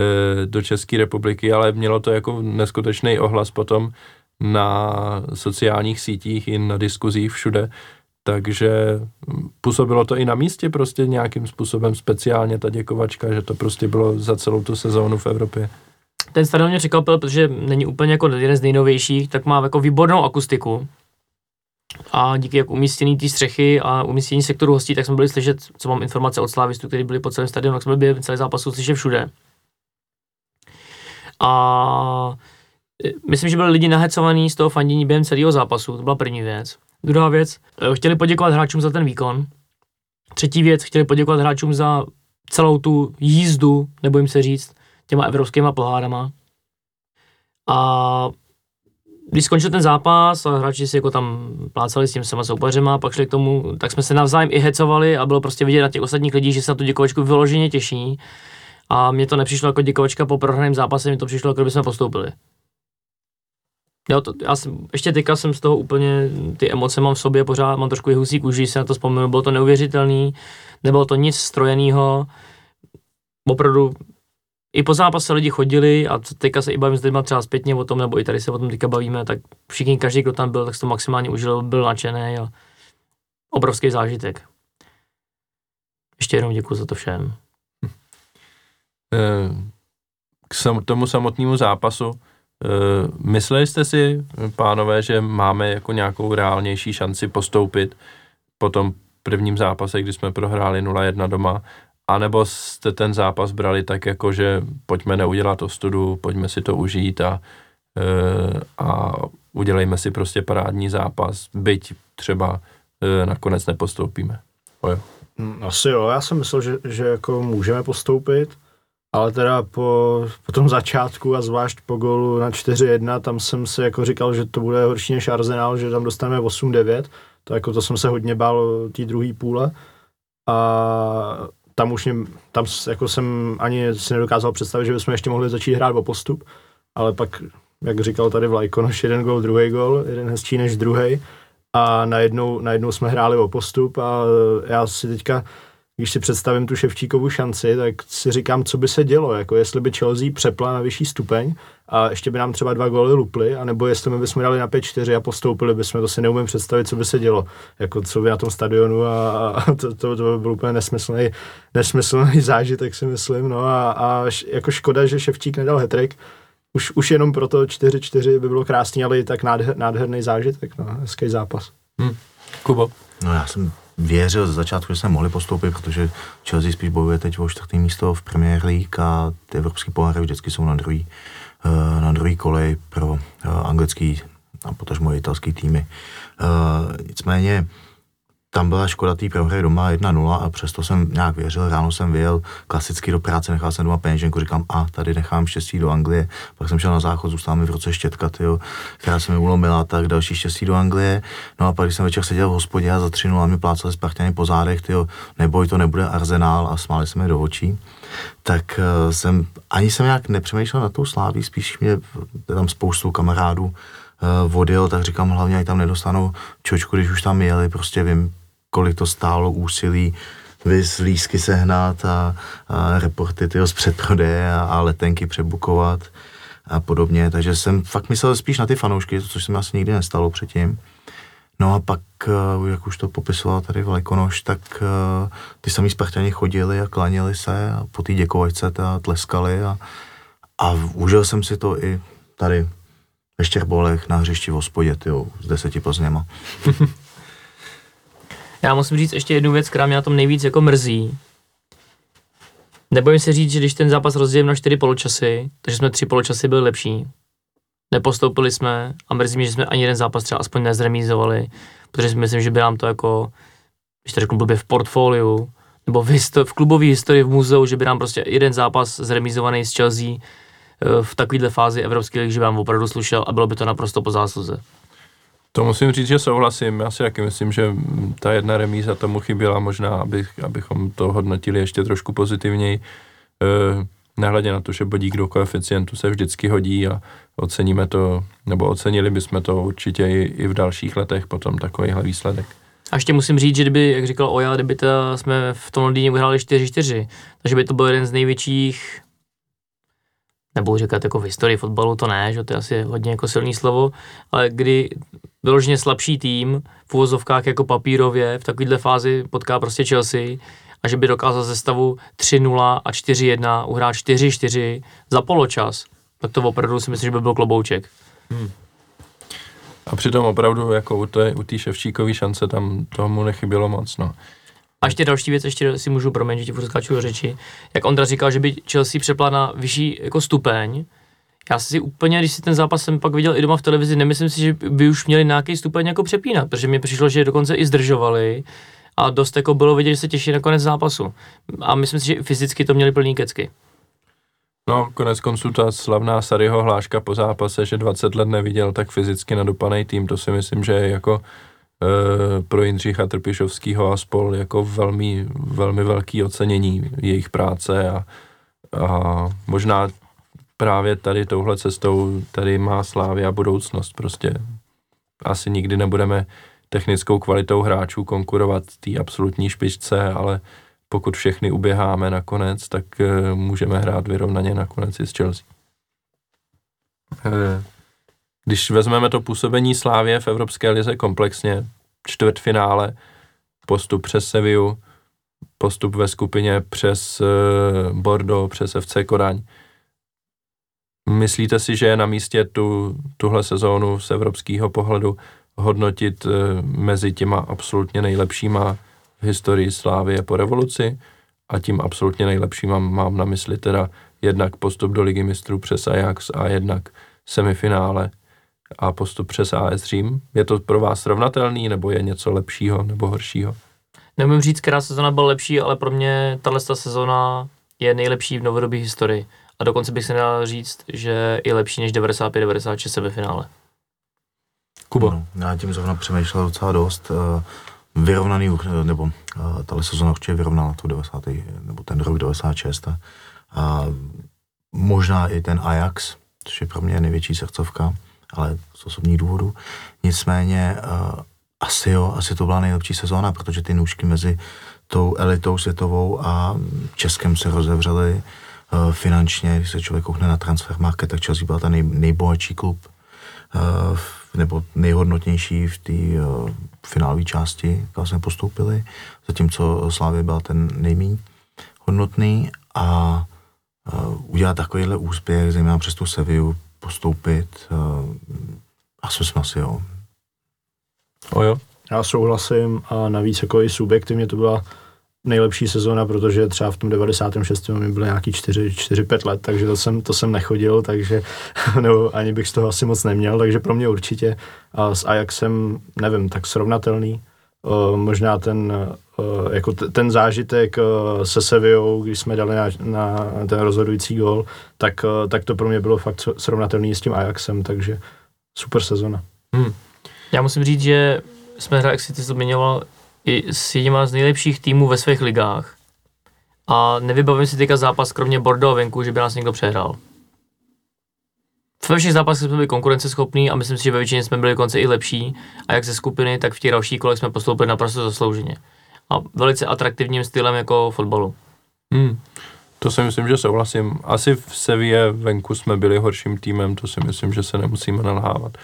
eh, do České republiky, ale mělo to jako neskutečný ohlas potom na sociálních sítích i na diskuzích všude, takže působilo to i na místě prostě nějakým způsobem speciálně ta děkovačka, že to prostě bylo za celou tu sezónu v Evropě. Ten stadion mě překvapil, protože není úplně jako jeden z nejnovějších, tak má jako výbornou akustiku. A díky jak umístění té střechy a umístění sektoru hostí, tak jsme byli slyšet, co mám informace od slávistů, kteří byli po celém stadionu, tak jsme byli celý zápasu slyšet všude. A e, myslím, že byli lidi nahecovaní z toho fandění během celého zápasu, to byla první věc. Druhá věc, e, chtěli poděkovat hráčům za ten výkon. Třetí věc, chtěli poděkovat hráčům za celou tu jízdu, nebo jim se říct, těma evropskýma pohárama. A když skončil ten zápas a hráči si jako tam plácali s tím sama soupeřema, pak šli k tomu, tak jsme se navzájem i hecovali a bylo prostě vidět na těch ostatních lidí, že se na tu děkovačku vyloženě těší. A mně to nepřišlo jako děkovačka po prohraném zápase, mně to přišlo, jako kdybychom postoupili. Jo, to, já jsem, ještě teďka jsem z toho úplně, ty emoce mám v sobě pořád, mám trošku i husí kůži, se na to vzpomenu, bylo to neuvěřitelný, nebylo to nic strojeného, opravdu i po zápase lidi chodili a teďka se i bavím s lidmi třeba zpětně o tom, nebo i tady se o tom teďka bavíme, tak všichni, každý, kdo tam byl, tak se to maximálně užil, byl nadšený a obrovský zážitek. Ještě jednou děkuji za to všem. Eh, K tomu samotnému zápasu mysleli jste si, pánové, že máme jako nějakou reálnější šanci postoupit po tom prvním zápase, kdy jsme prohráli 0-1 doma, anebo jste ten zápas brali tak jako, že pojďme neudělat ostudu, pojďme si to užít a, a udělejme si prostě parádní zápas, byť třeba nakonec nepostoupíme. Ojo. Hm, asi jo, já jsem myslel, že, že jako můžeme postoupit, ale teda po, po tom začátku a zvlášť po golu na 4-1, tam jsem si jako říkal, že to bude horší než Arsenal, že tam dostaneme 8-9, to jako to jsem se hodně bál té druhé půle a tam už mě, tam jako jsem ani si nedokázal představit, že bychom ještě mohli začít hrát o postup, ale pak, jak říkal tady Vlajkonoš, jeden gol, druhý gol, jeden hezčí než druhý a najednou, najednou jsme hráli o postup a já si teďka, když si představím tu Ševčíkovu šanci, tak si říkám, co by se dělo, jako jestli by Chelsea přepla na vyšší stupeň a ještě by nám třeba dva góly luply, anebo jestli my bychom dali na 5-4 a postoupili bychom, to si neumím představit, co by se dělo, jako co by na tom stadionu a, a to, to, to by byl úplně nesmyslný, nesmyslný zážitek si myslím, no a, a jako škoda, že Ševčík nedal hetrik, už, už jenom pro to 4-4 by bylo krásný, ale i tak nádher, nádherný zážitek, no, hezký zápas. Hmm. Kubo? No já jsem věřil ze začátku, že jsme mohli postoupit, protože Chelsea spíš bojuje teď o čtvrtý místo v Premier League a ty evropské poháry vždycky jsou na druhý, eh, na druhý kolej pro eh, anglický a potažmo italský týmy. Eh, nicméně tam byla škoda té prohry doma 1-0 a přesto jsem nějak věřil, ráno jsem vyjel klasicky do práce, nechal jsem doma peněženku, říkám, a tady nechám štěstí do Anglie, pak jsem šel na záchod, zůstala mi v roce štětka, tyjo, která se mi ulomila, tak další štěstí do Anglie, no a pak když jsem večer seděl v hospodě a za 3 0 mi plácali Spartany po zádech, tyjo, neboj, to nebude Arzenál a smáli mi do očí, tak uh, jsem, ani jsem nějak nepřemýšlel na tou sláví, spíš mě tam spoustu kamarádů uh, odjel, tak říkám, hlavně, ať tam nedostanou čočku, když už tam jeli, prostě vím, kolik to stálo úsilí vys lísky sehnat a, a reporty tyho z předprodeje a, a letenky přebukovat a podobně, takže jsem fakt myslel spíš na ty fanoušky, což se mi asi nikdy nestalo předtím. No a pak, eh, jak už to popisoval tady Vlajkonoš, tak eh, ty samý Spartani chodili a klaněli se a po té děkovačce a tleskali a, a užil jsem si to i tady ve Štěrbolech na hřišti v hospodě, tyjo, s deseti Plzněma. Já musím říct ještě jednu věc, která mě na tom nejvíc jako mrzí. Nebojím se říct, že když ten zápas rozdělím na čtyři poločasy, takže jsme tři poločasy byli lepší. Nepostoupili jsme a mrzí mě, že jsme ani jeden zápas třeba aspoň nezremízovali, protože si myslím, že by nám to jako, když to řeknu blbě, v portfoliu, nebo v, v klubové historii v muzeu, že by nám prostě jeden zápas zremízovaný s Chelsea eh, v takovéhle fázi Evropské ligy, že by nám opravdu slušel a bylo by to naprosto po zásluze. To musím říct, že souhlasím. Já si taky myslím, že ta jedna remíza tomu chyběla možná, abych, abychom to hodnotili ještě trošku pozitivněji. E, nehledě na to, že bodík do koeficientu se vždycky hodí a oceníme to, nebo ocenili bychom to určitě i, i v dalších letech potom takovýhle výsledek. A ještě musím říct, že kdyby, jak říkal Oja, kdyby ta, jsme v tom Londýně uhrali 4-4, takže by to byl jeden z největších nebudu říkat jako v historii fotbalu, to ne, že to je asi hodně jako silný slovo, ale kdy vyloženě slabší tým v úvozovkách jako papírově v takovéhle fázi potká prostě Chelsea a že by dokázal ze stavu 3-0 a 4-1 uhrát 4-4 za poločas, tak to opravdu si myslím, že by byl klobouček. Hmm. A přitom opravdu jako u té, u té ševčíkové šance tam tomu nechybělo moc, no. A ještě další věc, ještě si můžu proměnit, že ti do řeči. Jak Ondra říkal, že by Chelsea přepla na vyšší jako stupeň, já si úplně, když si ten zápas jsem pak viděl i doma v televizi, nemyslím si, že by už měli nějaký stupeň jako přepínat, protože mi přišlo, že dokonce i zdržovali a dost jako bylo vidět, že se těší na konec zápasu. A myslím si, že fyzicky to měli plný kecky. No, konec konců ta slavná Saryho hláška po zápase, že 20 let neviděl tak fyzicky nadupaný tým, to si myslím, že je jako e, pro Jindřicha Trpišovského a spol jako velmi, velmi velký ocenění jejich práce a, a možná právě tady touhle cestou tady má Slávia budoucnost. Prostě asi nikdy nebudeme technickou kvalitou hráčů konkurovat té absolutní špičce, ale pokud všechny uběháme nakonec, tak uh, můžeme hrát vyrovnaně nakonec i s Chelsea. Uh, když vezmeme to působení Slávě v Evropské lize komplexně, čtvrtfinále, postup přes Sevillu, postup ve skupině přes uh, Bordeaux, přes FC Kodaň, Myslíte si, že je na místě tu, tuhle sezónu z evropského pohledu hodnotit eh, mezi těma absolutně nejlepšíma v historii Slávie po revoluci a tím absolutně nejlepším mám, mám na mysli teda jednak postup do ligy mistrů přes Ajax a jednak semifinále a postup přes AS Řím. Je to pro vás srovnatelný, nebo je něco lepšího nebo horšího? Nemůžu říct, která sezona byla lepší, ale pro mě tahle sezona je nejlepší v novodobé historii. A dokonce bych se nedal říct, že je lepší než 95-96 semifinále. Kubo. No, já tím zrovna přemýšlel docela dost. Uh, vyrovnaný, nebo uh, tahle sezona určitě vyrovnala tu 90. nebo ten rok 96. A, možná i ten Ajax, což je pro mě největší srdcovka, ale z osobních důvodů. Nicméně uh, asi jo, asi to byla nejlepší sezóna, protože ty nůžky mezi tou elitou světovou a Českem se rozevřely uh, finančně, když se člověk koukne na transfermarket, tak Chelsea byla ten nej, nejbohatší klub uh, nebo nejhodnotnější v té uh, finálové části, kam jsme postoupili, zatímco Slávě byl ten nejméně hodnotný a udělat takovýhle úspěch, zejména přes tu Seviu, postoupit, asi jsme asi jo. O jo. Já souhlasím a navíc jako i subjektivně to byla nejlepší sezóna, protože třeba v tom 96. mi bylo nějaký 4-5 let, takže to jsem, to jsem nechodil, takže nebo ani bych z toho asi moc neměl, takže pro mě určitě a s Ajaxem, nevím, tak srovnatelný. Uh, možná ten, uh, jako t- ten zážitek uh, se Sevillou, když jsme dali na, na ten rozhodující gol, tak, uh, tak to pro mě bylo fakt srovnatelný s tím Ajaxem, takže super sezona. Hmm. Já musím říct, že jsme hra, jak si ty zmiňoval, i s jedním z nejlepších týmů ve svých ligách. A nevybavím si teďka zápas kromě Bordeaux venku, že by nás někdo přehrál. Ve všech zápasech jsme byli konkurenceschopní a myslím si, že ve většině jsme byli konce i lepší a jak ze skupiny, tak v těch dalších kolech jsme postoupili naprosto zaslouženě. A velice atraktivním stylem jako fotbalu. Hmm. To si myslím, že souhlasím. Asi v Sevě venku jsme byli horším týmem, to si myslím, že se nemusíme nalhávat.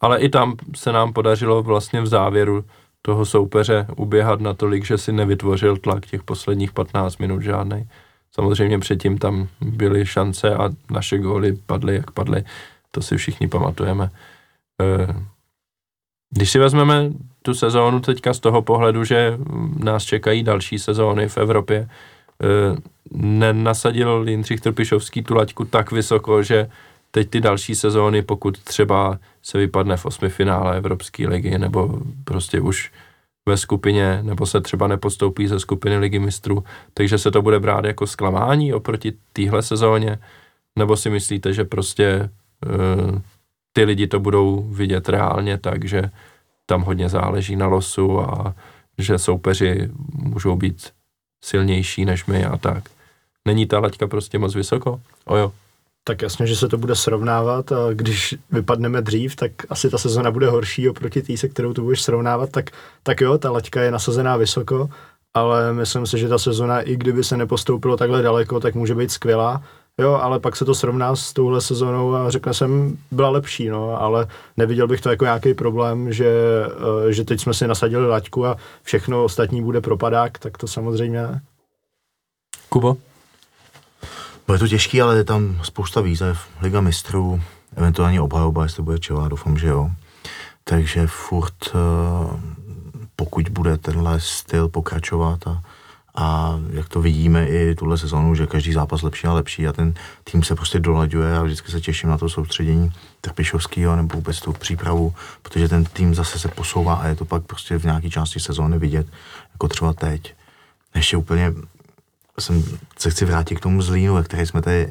Ale i tam se nám podařilo vlastně v závěru toho soupeře uběhat natolik, že si nevytvořil tlak těch posledních 15 minut žádnej. Samozřejmě předtím tam byly šance a naše góly padly, jak padly. To si všichni pamatujeme. Eh, když si vezmeme tu sezónu teďka z toho pohledu, že nás čekají další sezóny v Evropě, eh, nenasadil Jindřich Trpišovský tu laťku tak vysoko, že teď ty další sezóny, pokud třeba se vypadne v osmi finále Evropské ligy, nebo prostě už ve skupině, nebo se třeba nepostoupí ze skupiny ligy mistrů, takže se to bude brát jako zklamání oproti téhle sezóně, nebo si myslíte, že prostě uh, ty lidi to budou vidět reálně tak, že tam hodně záleží na losu a že soupeři můžou být silnější než my a tak. Není ta laťka prostě moc vysoko? Ojo. Tak jasně, že se to bude srovnávat a když vypadneme dřív, tak asi ta sezona bude horší oproti té, se kterou to budeš srovnávat, tak, tak jo, ta laťka je nasazená vysoko, ale myslím si, že ta sezona, i kdyby se nepostoupilo takhle daleko, tak může být skvělá. Jo, ale pak se to srovná s touhle sezónou a řekne jsem, byla lepší, no, ale neviděl bych to jako nějaký problém, že, eh, že teď jsme si nasadili laťku a všechno ostatní bude propadák, tak to samozřejmě ne. Kubo? Bude to těžký, ale je tam spousta výzev. Liga mistrů, eventuálně obhajoba, jestli bude čelá, doufám, že jo. Takže furt, eh, pokud bude tenhle styl pokračovat a, a jak to vidíme i tuhle sezonu, že každý zápas lepší a lepší a ten tým se prostě dolaďuje a vždycky se těším na to soustředění Trpišovského nebo vůbec tu přípravu, protože ten tým zase se posouvá a je to pak prostě v nějaké části sezóny vidět, jako třeba teď. Ještě úplně jsem se chci vrátit k tomu Zlínu, ve které jsme tady,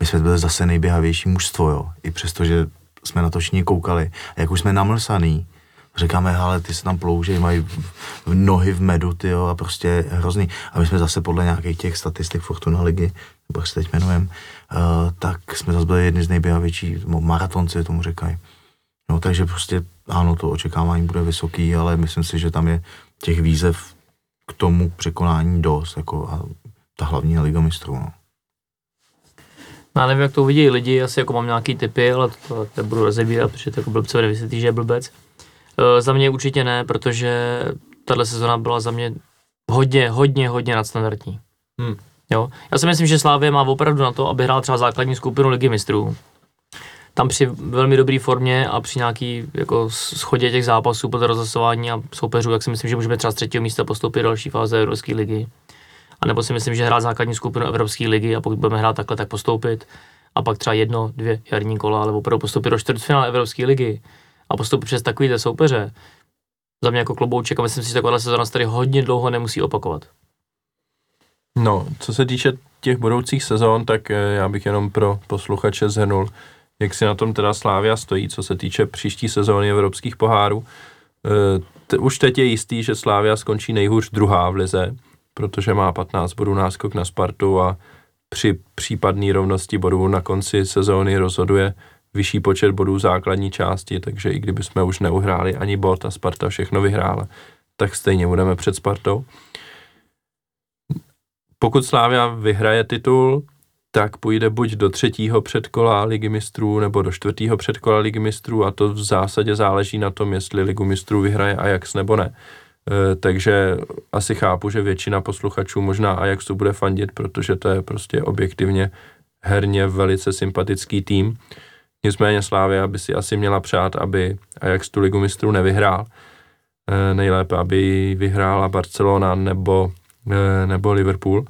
my jsme byli zase nejběhavější mužstvo, jo. I přesto, že jsme na to všichni koukali. A jak už jsme namlsaný, říkáme, ale ty se tam plouží, mají nohy v medu, ty jo, a prostě hrozný. A my jsme zase podle nějakých těch statistik Fortuna ligy, nebo jak se teď jmenujem, uh, tak jsme zase byli jedni z nejběhavějších, maratonci tomu říkají. No, takže prostě ano, to očekávání bude vysoký, ale myslím si, že tam je těch výzev k tomu překonání dost, jako a ta hlavní liga mistrů. No. Já nevím, jak to uvidí lidi, asi jako mám nějaký typy, ale to, to budu rozebírat, protože to jako blbce vysvětlí, že je blbec. E, za mě určitě ne, protože tahle sezona byla za mě hodně, hodně, hodně nadstandardní. Hmm. Jo? Já si myslím, že Slávě má opravdu na to, aby hrál třeba základní skupinu ligy mistrů. tam při velmi dobré formě a při nějaký jako schodě těch zápasů pod rozhlasování a soupeřů, tak si myslím, že můžeme třeba z třetího místa postoupit do další fáze Evropské ligy. A nebo si myslím, že hrát základní skupinu Evropské ligy a pokud budeme hrát takhle, tak postoupit. A pak třeba jedno, dvě jarní kola, alebo opravdu postoupit do čtvrtfinále Evropské ligy a postoupit přes takovýhle soupeře. Za mě jako klobouček a myslím si, že taková sezóna se tady hodně dlouho nemusí opakovat. No, co se týče těch budoucích sezón, tak eh, já bych jenom pro posluchače zhrnul, jak si na tom teda Slávia stojí, co se týče příští sezóny evropských pohárů. Eh, už teď je jistý, že Slávia skončí nejhůř druhá v lize, protože má 15 bodů náskok na Spartu a při případné rovnosti bodů na konci sezóny rozhoduje vyšší počet bodů základní části, takže i kdyby jsme už neuhráli ani bod a Sparta všechno vyhrála, tak stejně budeme před Spartou. Pokud Slávia vyhraje titul, tak půjde buď do třetího předkola ligy mistrů nebo do čtvrtého předkola ligy mistrů a to v zásadě záleží na tom, jestli ligu mistrů vyhraje Ajax nebo ne. E, takže asi chápu, že většina posluchačů možná Ajaxu bude fandit, protože to je prostě objektivně herně velice sympatický tým. Nicméně Slávia by si asi měla přát, aby Ajax tu ligu mistrů nevyhrál. E, nejlépe, aby vyhrála Barcelona nebo, e, nebo Liverpool.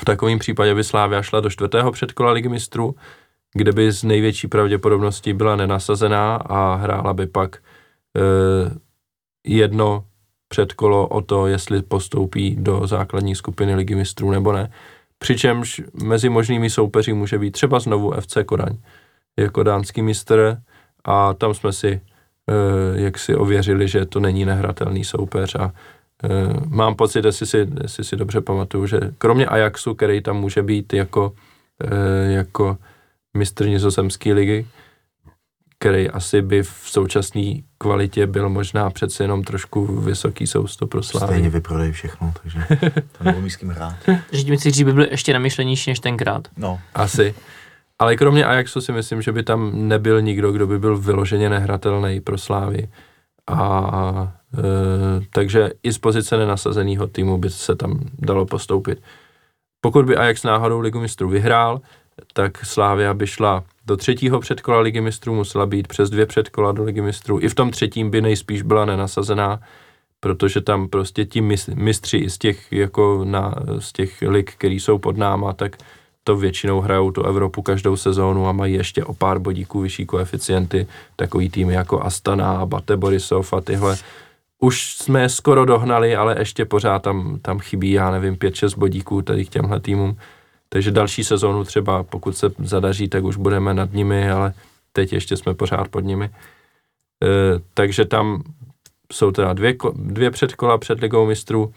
V takovém případě by Slávia šla do čtvrtého předkola ligy mistrů, kde by z největší pravděpodobností byla nenasazená a hrála by pak jedno předkolo o to, jestli postoupí do základní skupiny ligy mistrů nebo ne. Přičemž mezi možnými soupeři může být třeba znovu FC Kodaň jako dánský mistr a tam jsme si e, jak si ověřili, že to není nehratelný soupeř a e, mám pocit, jestli si, jestli si dobře pamatuju, že kromě Ajaxu, který tam může být jako, e, jako mistr nizozemské ligy, který asi by v současné kvalitě byl možná přece jenom trošku vysoký sousto pro Slávy. Stejně vyprodej všechno, takže to nebudu s kým hrát. Že tím si by byly ještě namyšlenější než tenkrát. No. Asi. Ale kromě Ajaxu si myslím, že by tam nebyl nikdo, kdo by byl vyloženě nehratelný pro Slávy. A e, takže i z pozice nenasazeného týmu by se tam dalo postoupit. Pokud by Ajax náhodou ligu mistrů vyhrál, tak Slávia by šla do třetího předkola ligy mistrů, musela být přes dvě předkola do ligy mistrů. I v tom třetím by nejspíš byla nenasazená, protože tam prostě ti mistři z těch, jako na, z těch lig, který jsou pod náma, tak to většinou hrajou tu Evropu každou sezónu a mají ještě o pár bodíků vyšší koeficienty, takový týmy jako Astana, Bate Borisov a tyhle. Už jsme skoro dohnali, ale ještě pořád tam, tam chybí, já nevím, 5-6 bodíků tady k těmhle týmům. Takže další sezónu třeba, pokud se zadaří, tak už budeme nad nimi, ale teď ještě jsme pořád pod nimi. E, takže tam jsou teda dvě, dvě předkola před ligou mistrů,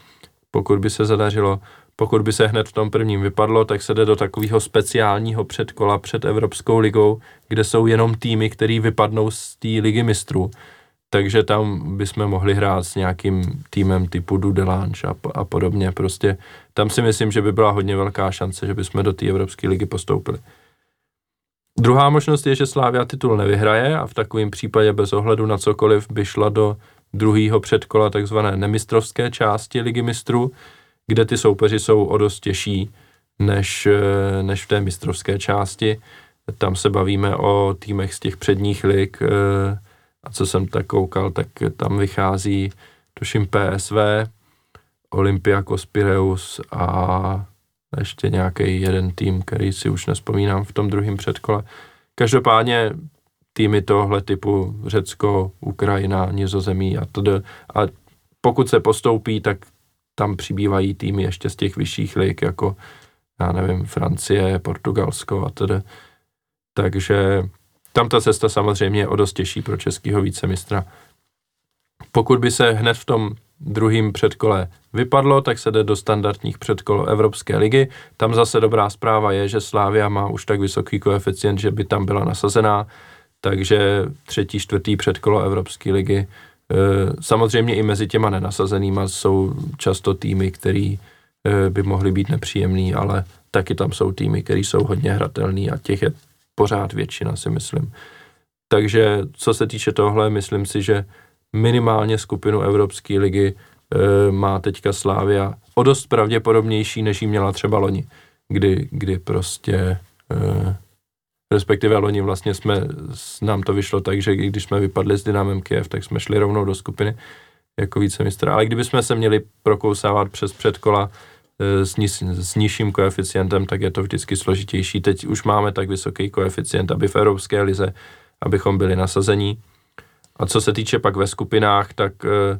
pokud by se zadařilo. Pokud by se hned v tom prvním vypadlo, tak se jde do takového speciálního předkola před Evropskou ligou, kde jsou jenom týmy, který vypadnou z té ligy mistrů. Takže tam bychom mohli hrát s nějakým týmem typu Dudelange a, a podobně. Prostě tam si myslím, že by byla hodně velká šance, že bychom do té Evropské ligy postoupili. Druhá možnost je, že Slávia titul nevyhraje a v takovém případě bez ohledu na cokoliv by šla do druhého předkola takzvané nemistrovské části ligy mistrů, kde ty soupeři jsou o dost těžší než, eh, než v té mistrovské části. Tam se bavíme o týmech z těch předních lig eh, a co jsem tak koukal, tak tam vychází tuším PSV, Olympiakos Pireus a ještě nějaký jeden tým, který si už nespomínám v tom druhém předkole. Každopádně týmy tohle typu Řecko, Ukrajina, Nizozemí a td. A pokud se postoupí, tak tam přibývají týmy ještě z těch vyšších lig, jako já nevím, Francie, Portugalsko a tedy. Takže tam ta cesta samozřejmě je o dost těžší pro českého vícemistra. Pokud by se hned v tom druhém předkole vypadlo, tak se jde do standardních předkol Evropské ligy. Tam zase dobrá zpráva je, že Slávia má už tak vysoký koeficient, že by tam byla nasazená, takže třetí, čtvrtý předkolo Evropské ligy Eh, samozřejmě i mezi těma nenasazenýma jsou často týmy, který eh, by mohly být nepříjemný, ale taky tam jsou týmy, které jsou hodně hratelný a těch je pořád většina, si myslím. Takže co se týče tohle, myslím si, že minimálně skupinu Evropské ligy e, má teďka Slávia o dost pravděpodobnější, než ji měla třeba loni, kdy, kdy prostě e, respektive loni vlastně jsme, nám to vyšlo tak, že když jsme vypadli s Dynamem Kiev, tak jsme šli rovnou do skupiny jako vícemistra. Ale kdybychom se měli prokousávat přes předkola s, niž, s nižším koeficientem, tak je to vždycky složitější. Teď už máme tak vysoký koeficient, aby v Evropské lize, abychom byli nasazení. A co se týče pak ve skupinách, tak e,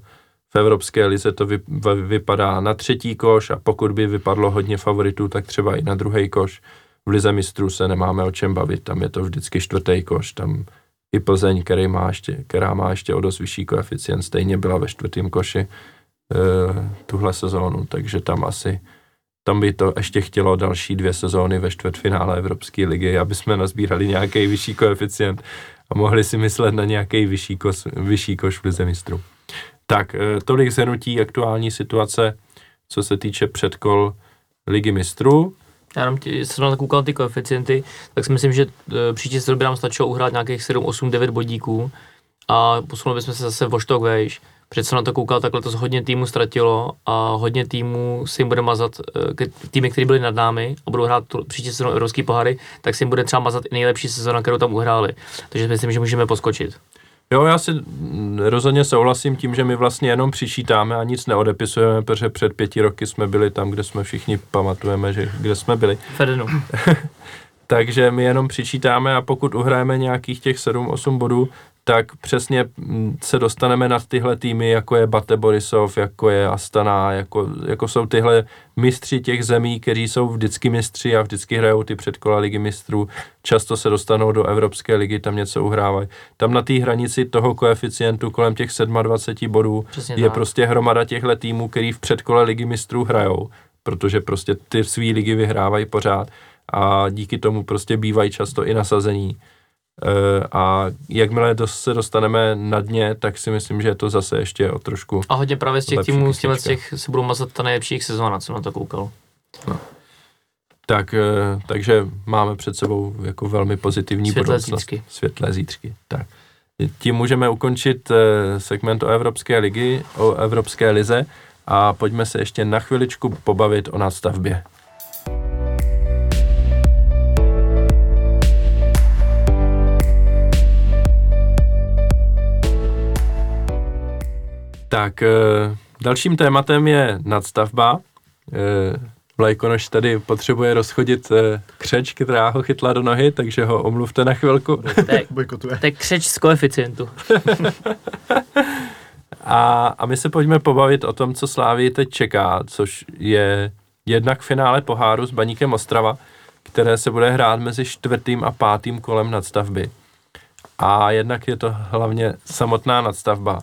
v Evropské lize to vy, vypadá na třetí koš a pokud by vypadlo hodně favoritů, tak třeba i na druhý koš. V lize mistrů se nemáme o čem bavit, tam je to vždycky čtvrtý koš, tam i Plzeň, který má ještě, která má ještě o dost vyšší koeficient, stejně byla ve čtvrtém koši e, tuhle sezónu, takže tam asi tam by to ještě chtělo další dvě sezóny ve čtvrtfinále Evropské ligy, aby jsme nazbírali nějaký vyšší koeficient a mohli si myslet na nějaký vyšší, kos, vyšší koš v lize mistrů. Tak, e, tolik zhrnutí aktuální situace, co se týče předkol ligy mistrů. Já jenom tě, jsem na koukal ty koeficienty, tak si myslím, že e, příští sezónu by nám stačilo uhrát nějakých 7, 8, 9 bodíků a posunuli bychom se zase o štok vejš. Přece jsem na to koukal, tak letos hodně týmů ztratilo a hodně týmů si jim bude mazat, e, týmy, které byly nad námi a budou hrát tu, příští sezónu Evropský pohary, tak si jim bude třeba mazat i nejlepší sezóna, kterou tam uhráli. Takže myslím, že můžeme poskočit. Jo, já si rozhodně souhlasím tím, že my vlastně jenom přičítáme a nic neodepisujeme, protože před pěti roky jsme byli tam, kde jsme všichni pamatujeme, že kde jsme byli. Fedenu. Takže my jenom přičítáme a pokud uhrajeme nějakých těch 7-8 bodů, tak přesně mm, se dostaneme na tyhle týmy, jako je Bate Borisov, jako je Astana, jako, jako jsou tyhle mistři těch zemí, kteří jsou vždycky mistři a vždycky hrajou ty předkola ligy mistrů. Často se dostanou do Evropské ligy, tam něco uhrávají. Tam na té hranici toho koeficientu kolem těch 27 bodů přesně je tak. prostě hromada těchto týmů, který v předkole ligy mistrů hrajou, protože prostě ty svý ligy vyhrávají pořád a díky tomu prostě bývají často i nasazení. Eh, a jakmile se dostaneme na dně, tak si myslím, že je to zase ještě o trošku A hodně právě z těch týmů, z těch se budou mazat ta nejlepší sezóna, co na to koukal. No. Tak, eh, takže máme před sebou jako velmi pozitivní Světlé budoucnost. Zítřky. Světlé zítřky. Tak. Tím můžeme ukončit eh, segment o Evropské ligy, o Evropské lize a pojďme se ještě na chviličku pobavit o nadstavbě. Tak eh, dalším tématem je nadstavba. Eh, Vlajkonoš tady potřebuje rozchodit eh, křeč, která ho chytla do nohy, takže ho omluvte na chvilku. To je křeč z koeficientu. a, a my se pojďme pobavit o tom, co Slávii teď čeká, což je jednak finále poháru s Baníkem Ostrava, které se bude hrát mezi čtvrtým a pátým kolem nadstavby. A jednak je to hlavně samotná nadstavba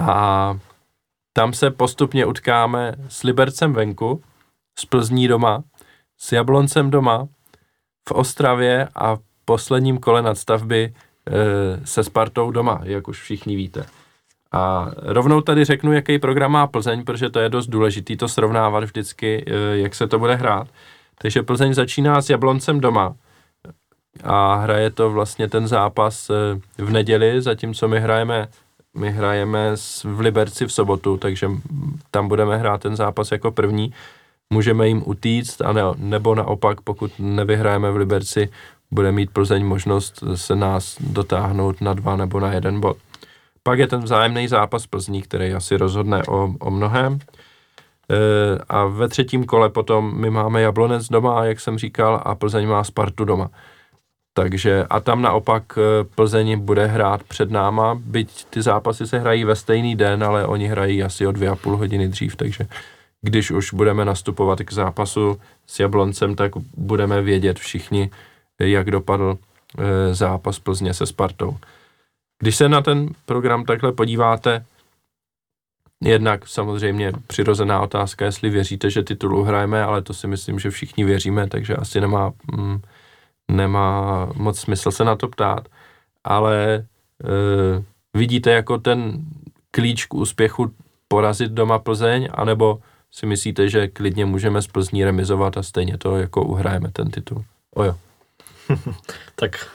a tam se postupně utkáme s Libercem venku, s Plzní doma, s Jabloncem doma, v Ostravě a v posledním kole nadstavby e, se Spartou doma, jak už všichni víte. A rovnou tady řeknu, jaký program má Plzeň, protože to je dost důležitý to srovnávat vždycky, e, jak se to bude hrát. Takže Plzeň začíná s Jabloncem doma a hraje to vlastně ten zápas e, v neděli, zatímco my hrajeme my hrajeme v Liberci v sobotu, takže tam budeme hrát ten zápas jako první. Můžeme jim utíct, a ne, nebo naopak, pokud nevyhrajeme v Liberci, bude mít Plzeň možnost se nás dotáhnout na dva nebo na jeden bod. Pak je ten vzájemný zápas Plzní, který asi rozhodne o, o mnohem. E, a ve třetím kole potom my máme Jablonec doma, jak jsem říkal, a Plzeň má Spartu doma. Takže a tam naopak eh, Plzeň bude hrát před náma, byť ty zápasy se hrají ve stejný den, ale oni hrají asi o dvě a půl hodiny dřív, takže když už budeme nastupovat k zápasu s Jabloncem, tak budeme vědět všichni, jak dopadl eh, zápas Plzně se Spartou. Když se na ten program takhle podíváte, jednak samozřejmě přirozená otázka, jestli věříte, že titul hrajeme, ale to si myslím, že všichni věříme, takže asi nemá mm, nemá moc smysl se na to ptát, ale e, vidíte jako ten klíč k úspěchu porazit doma Plzeň, anebo si myslíte, že klidně můžeme z Plzní remizovat a stejně to jako uhrajeme ten titul? Ojo. tak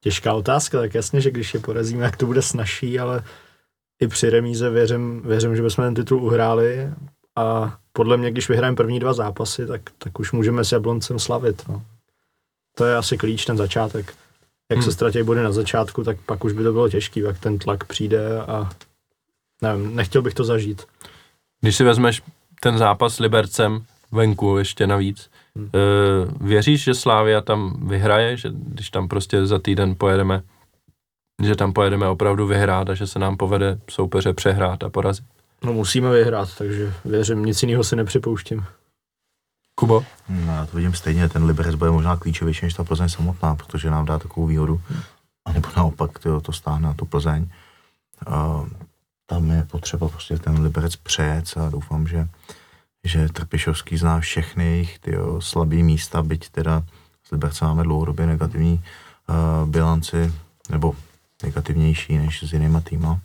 těžká otázka, tak jasně, že když je porazíme, jak to bude snažší, ale i při remíze věřím, věřím že bychom ten titul uhráli a podle mě, když vyhrajeme první dva zápasy, tak, tak už můžeme s Jabloncem slavit. No. To je asi klíč, ten začátek. Jak hmm. se ztratí body na začátku, tak pak už by to bylo těžký, jak ten tlak přijde a nevím, nechtěl bych to zažít. Když si vezmeš ten zápas s Libercem venku ještě navíc, hmm. uh, věříš, že Slávia tam vyhraje, že když tam prostě za týden pojedeme, že tam pojedeme opravdu vyhrát a že se nám povede soupeře přehrát a porazit? No musíme vyhrát, takže věřím, nic jiného si nepřipouštím. Kubo? No, já to vidím stejně, ten Liberec bude možná klíčovější než ta Plzeň samotná, protože nám dá takovou výhodu. A nebo naopak tyjo, to stáhne na tu Plzeň. Uh, tam je potřeba prostě ten Liberec přejet a doufám, že, že Trpišovský zná všechny jejich tyjo, slabý místa, byť teda s Libercem máme dlouhodobě negativní uh, bilanci, nebo negativnější než s jinýma týma,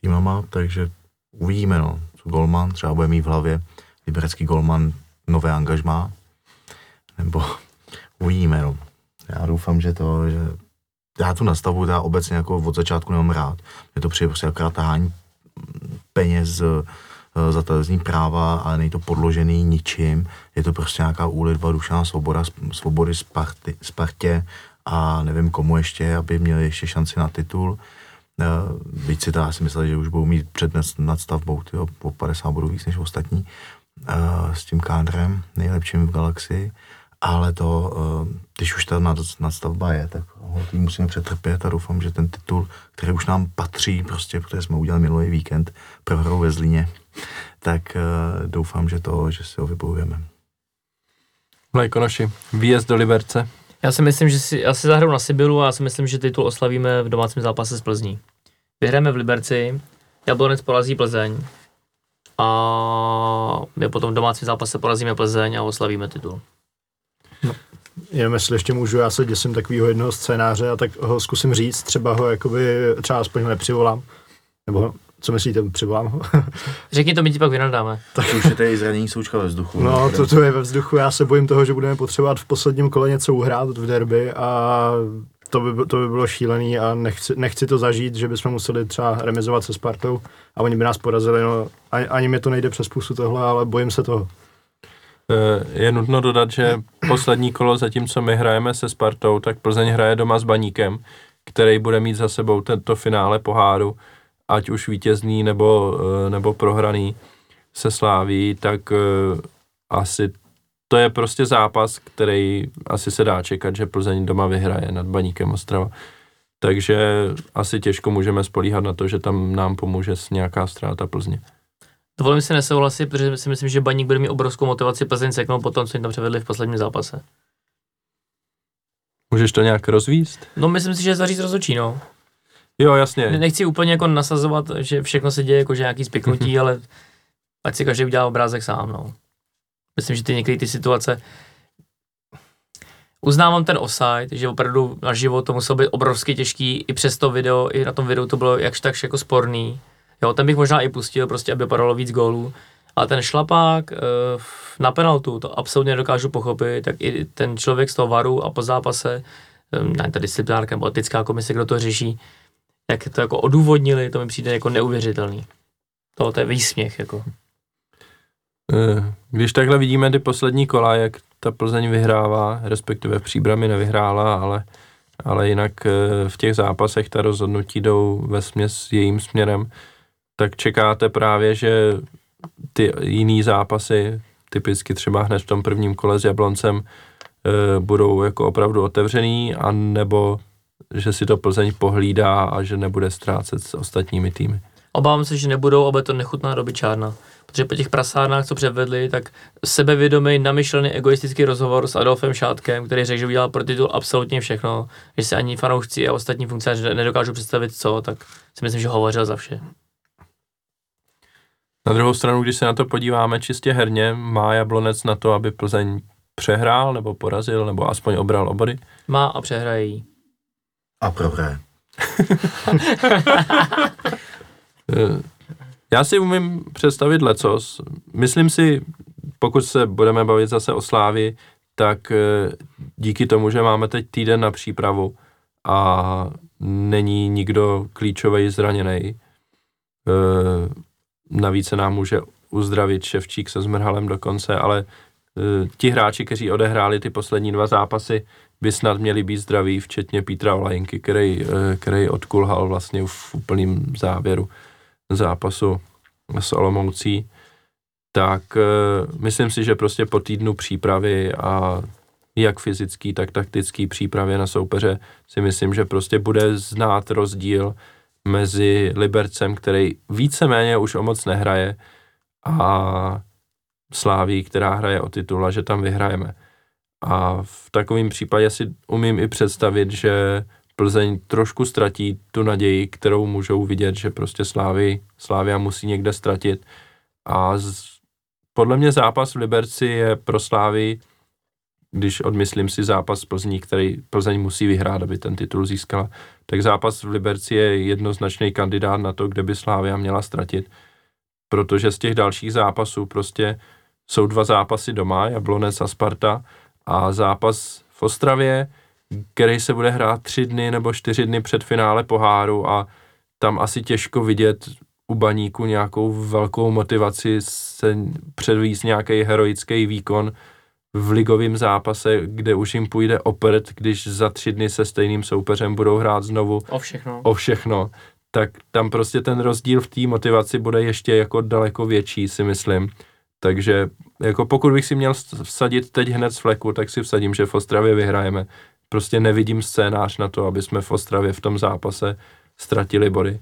týmama, takže uvidíme, no, co Golman třeba bude mít v hlavě, liberecký Golman nové angažmá, nebo uvidíme, no. Já doufám, že to, že já tu nastavu já obecně jako od začátku nemám rád. Je to přijde prostě akorát tahání peněz eh, za televizní práva, ale není to podložený ničím. Je to prostě nějaká úlitba, dušná svoboda, svobody Sparty, Spartě a nevím komu ještě, aby měli ještě šanci na titul. Víc eh, si to si myslel, že už budou mít před nadstavbou tyjo, po 50 bodů víc než ostatní uh, s tím kádrem, nejlepším v galaxii, ale to, uh, když už ta nad, nadstavba je, tak ho tím musíme přetrpět a doufám, že ten titul, který už nám patří, prostě, protože jsme udělali minulý víkend prohrou ve Zlíně, tak uh, doufám, že to, že si ho vybojujeme. Vlajkonoši, výjezd do Liberce. Já si myslím, že si, já si zahraju na Sibilu a já si myslím, že titul oslavíme v domácím zápase s Plzní. Vyhráme v Liberci, Jablonec porazí Plzeň a my potom v domácím zápase porazíme Plzeň a oslavíme titul. No. Jenom jestli ještě můžu, já se děsím takového jednoho scénáře a tak ho zkusím říct, třeba ho jakoby, třeba aspoň nepřivolám. Nebo co myslíte, přivolám ho? Řekni to, my ti pak vynadáme. Tak už je tady zranění součka ve vzduchu. No, to, to je ve vzduchu, já se bojím toho, že budeme potřebovat v posledním kole něco uhrát v derby a to by, to by bylo šílený a nechci, nechci to zažít, že bychom museli třeba remizovat se Spartou a oni by nás porazili, no ani, ani mi to nejde přes pusu tohle, ale bojím se toho. Eh, je nutno dodat, že poslední kolo, zatímco my hrajeme se Spartou, tak Plzeň hraje doma s Baníkem, který bude mít za sebou tento finále poháru, ať už vítězný nebo, eh, nebo prohraný se sláví, tak eh, asi to je prostě zápas, který asi se dá čekat, že Plzeň doma vyhraje nad Baníkem Ostrava. Takže asi těžko můžeme spolíhat na to, že tam nám pomůže s nějaká ztráta Plzně. Dovolím si nesouhlasit, protože si myslím, že Baník bude mít obrovskou motivaci Plzeň seknout po tom, co jim tam převedli v posledním zápase. Můžeš to nějak rozvíst? No myslím si, že zaříz rozhodčí, no. Jo, jasně. Nechci úplně jako nasazovat, že všechno se děje jako že nějaký spiknutí, ale ať si každý udělá obrázek sám, no. Myslím, že ty některé ty situace, uznávám ten offside, že opravdu na život to muselo být obrovsky těžký, i přes to video, i na tom videu to bylo jakž takž jako sporný. Jo, ten bych možná i pustil, prostě, aby padalo víc gólů. Ale ten šlapák uh, na penaltu, to absolutně nedokážu pochopit, tak i ten člověk z toho varu a po zápase, um, ne, ta disciplinárka nebo etická komise, kdo to řeší, jak to jako odůvodnili, to mi přijde jako neuvěřitelný. To, to je výsměch, jako. Eh, když takhle vidíme ty poslední kola, jak ta Plzeň vyhrává, respektive v příbrami nevyhrála, ale, ale jinak eh, v těch zápasech ta rozhodnutí jdou ve směs jejím směrem, tak čekáte právě, že ty jiný zápasy, typicky třeba hned v tom prvním kole s Jabloncem, eh, budou jako opravdu otevřený, a nebo že si to Plzeň pohlídá a že nebude ztrácet s ostatními týmy. Obávám se, že nebudou, aby to nechutná čárna protože po těch prasárnách, co předvedli, tak sebevědomý, namyšlený, egoistický rozhovor s Adolfem Šátkem, který řekl, že udělal pro titul absolutně všechno, že se ani fanoušci a ostatní funkcionáři nedokážou představit co, tak si myslím, že hovořil za vše. Na druhou stranu, když se na to podíváme čistě herně, má Jablonec na to, aby Plzeň přehrál nebo porazil, nebo aspoň obral obody? Má a přehraje jí. A prohraje. Eh, já si umím představit lecos. Myslím si, pokud se budeme bavit zase o Slávi, tak eh, díky tomu, že máme teď týden na přípravu a není nikdo klíčový zraněný, eh, navíc se nám může uzdravit Ševčík se Zmrhalem do konce, ale ti hráči, kteří odehráli ty poslední dva zápasy, by snad měli být zdraví, včetně Petra Olajinky, který, eh, který odkulhal vlastně v úplném závěru zápasu s Olomoucí. Tak eh, myslím si, že prostě po týdnu přípravy a jak fyzický, tak taktický přípravě na soupeře si myslím, že prostě bude znát rozdíl mezi Libercem, který víceméně už o moc nehraje a Sláví, která hraje o titul a že tam vyhrajeme. A v takovém případě si umím i představit, že Plzeň trošku ztratí tu naději, kterou můžou vidět, že prostě Slávy, Slávia musí někde ztratit. A z, podle mě zápas v Liberci je pro Slávy, když odmyslím si zápas Plzní, který Plzeň musí vyhrát, aby ten titul získala, tak zápas v Liberci je jednoznačný kandidát na to, kde by Slávia měla ztratit. Protože z těch dalších zápasů prostě jsou dva zápasy doma, Jablonec a Sparta, a zápas v Ostravě, který se bude hrát tři dny nebo čtyři dny před finále poháru a tam asi těžko vidět u baníku nějakou velkou motivaci se předvíst nějaký heroický výkon v ligovém zápase, kde už jim půjde opět, když za tři dny se stejným soupeřem budou hrát znovu o všechno. O všechno tak tam prostě ten rozdíl v té motivaci bude ještě jako daleko větší, si myslím. Takže jako pokud bych si měl vsadit teď hned z fleku, tak si vsadím, že v Ostravě vyhrajeme. Prostě nevidím scénář na to, aby jsme v Ostravě v tom zápase ztratili body.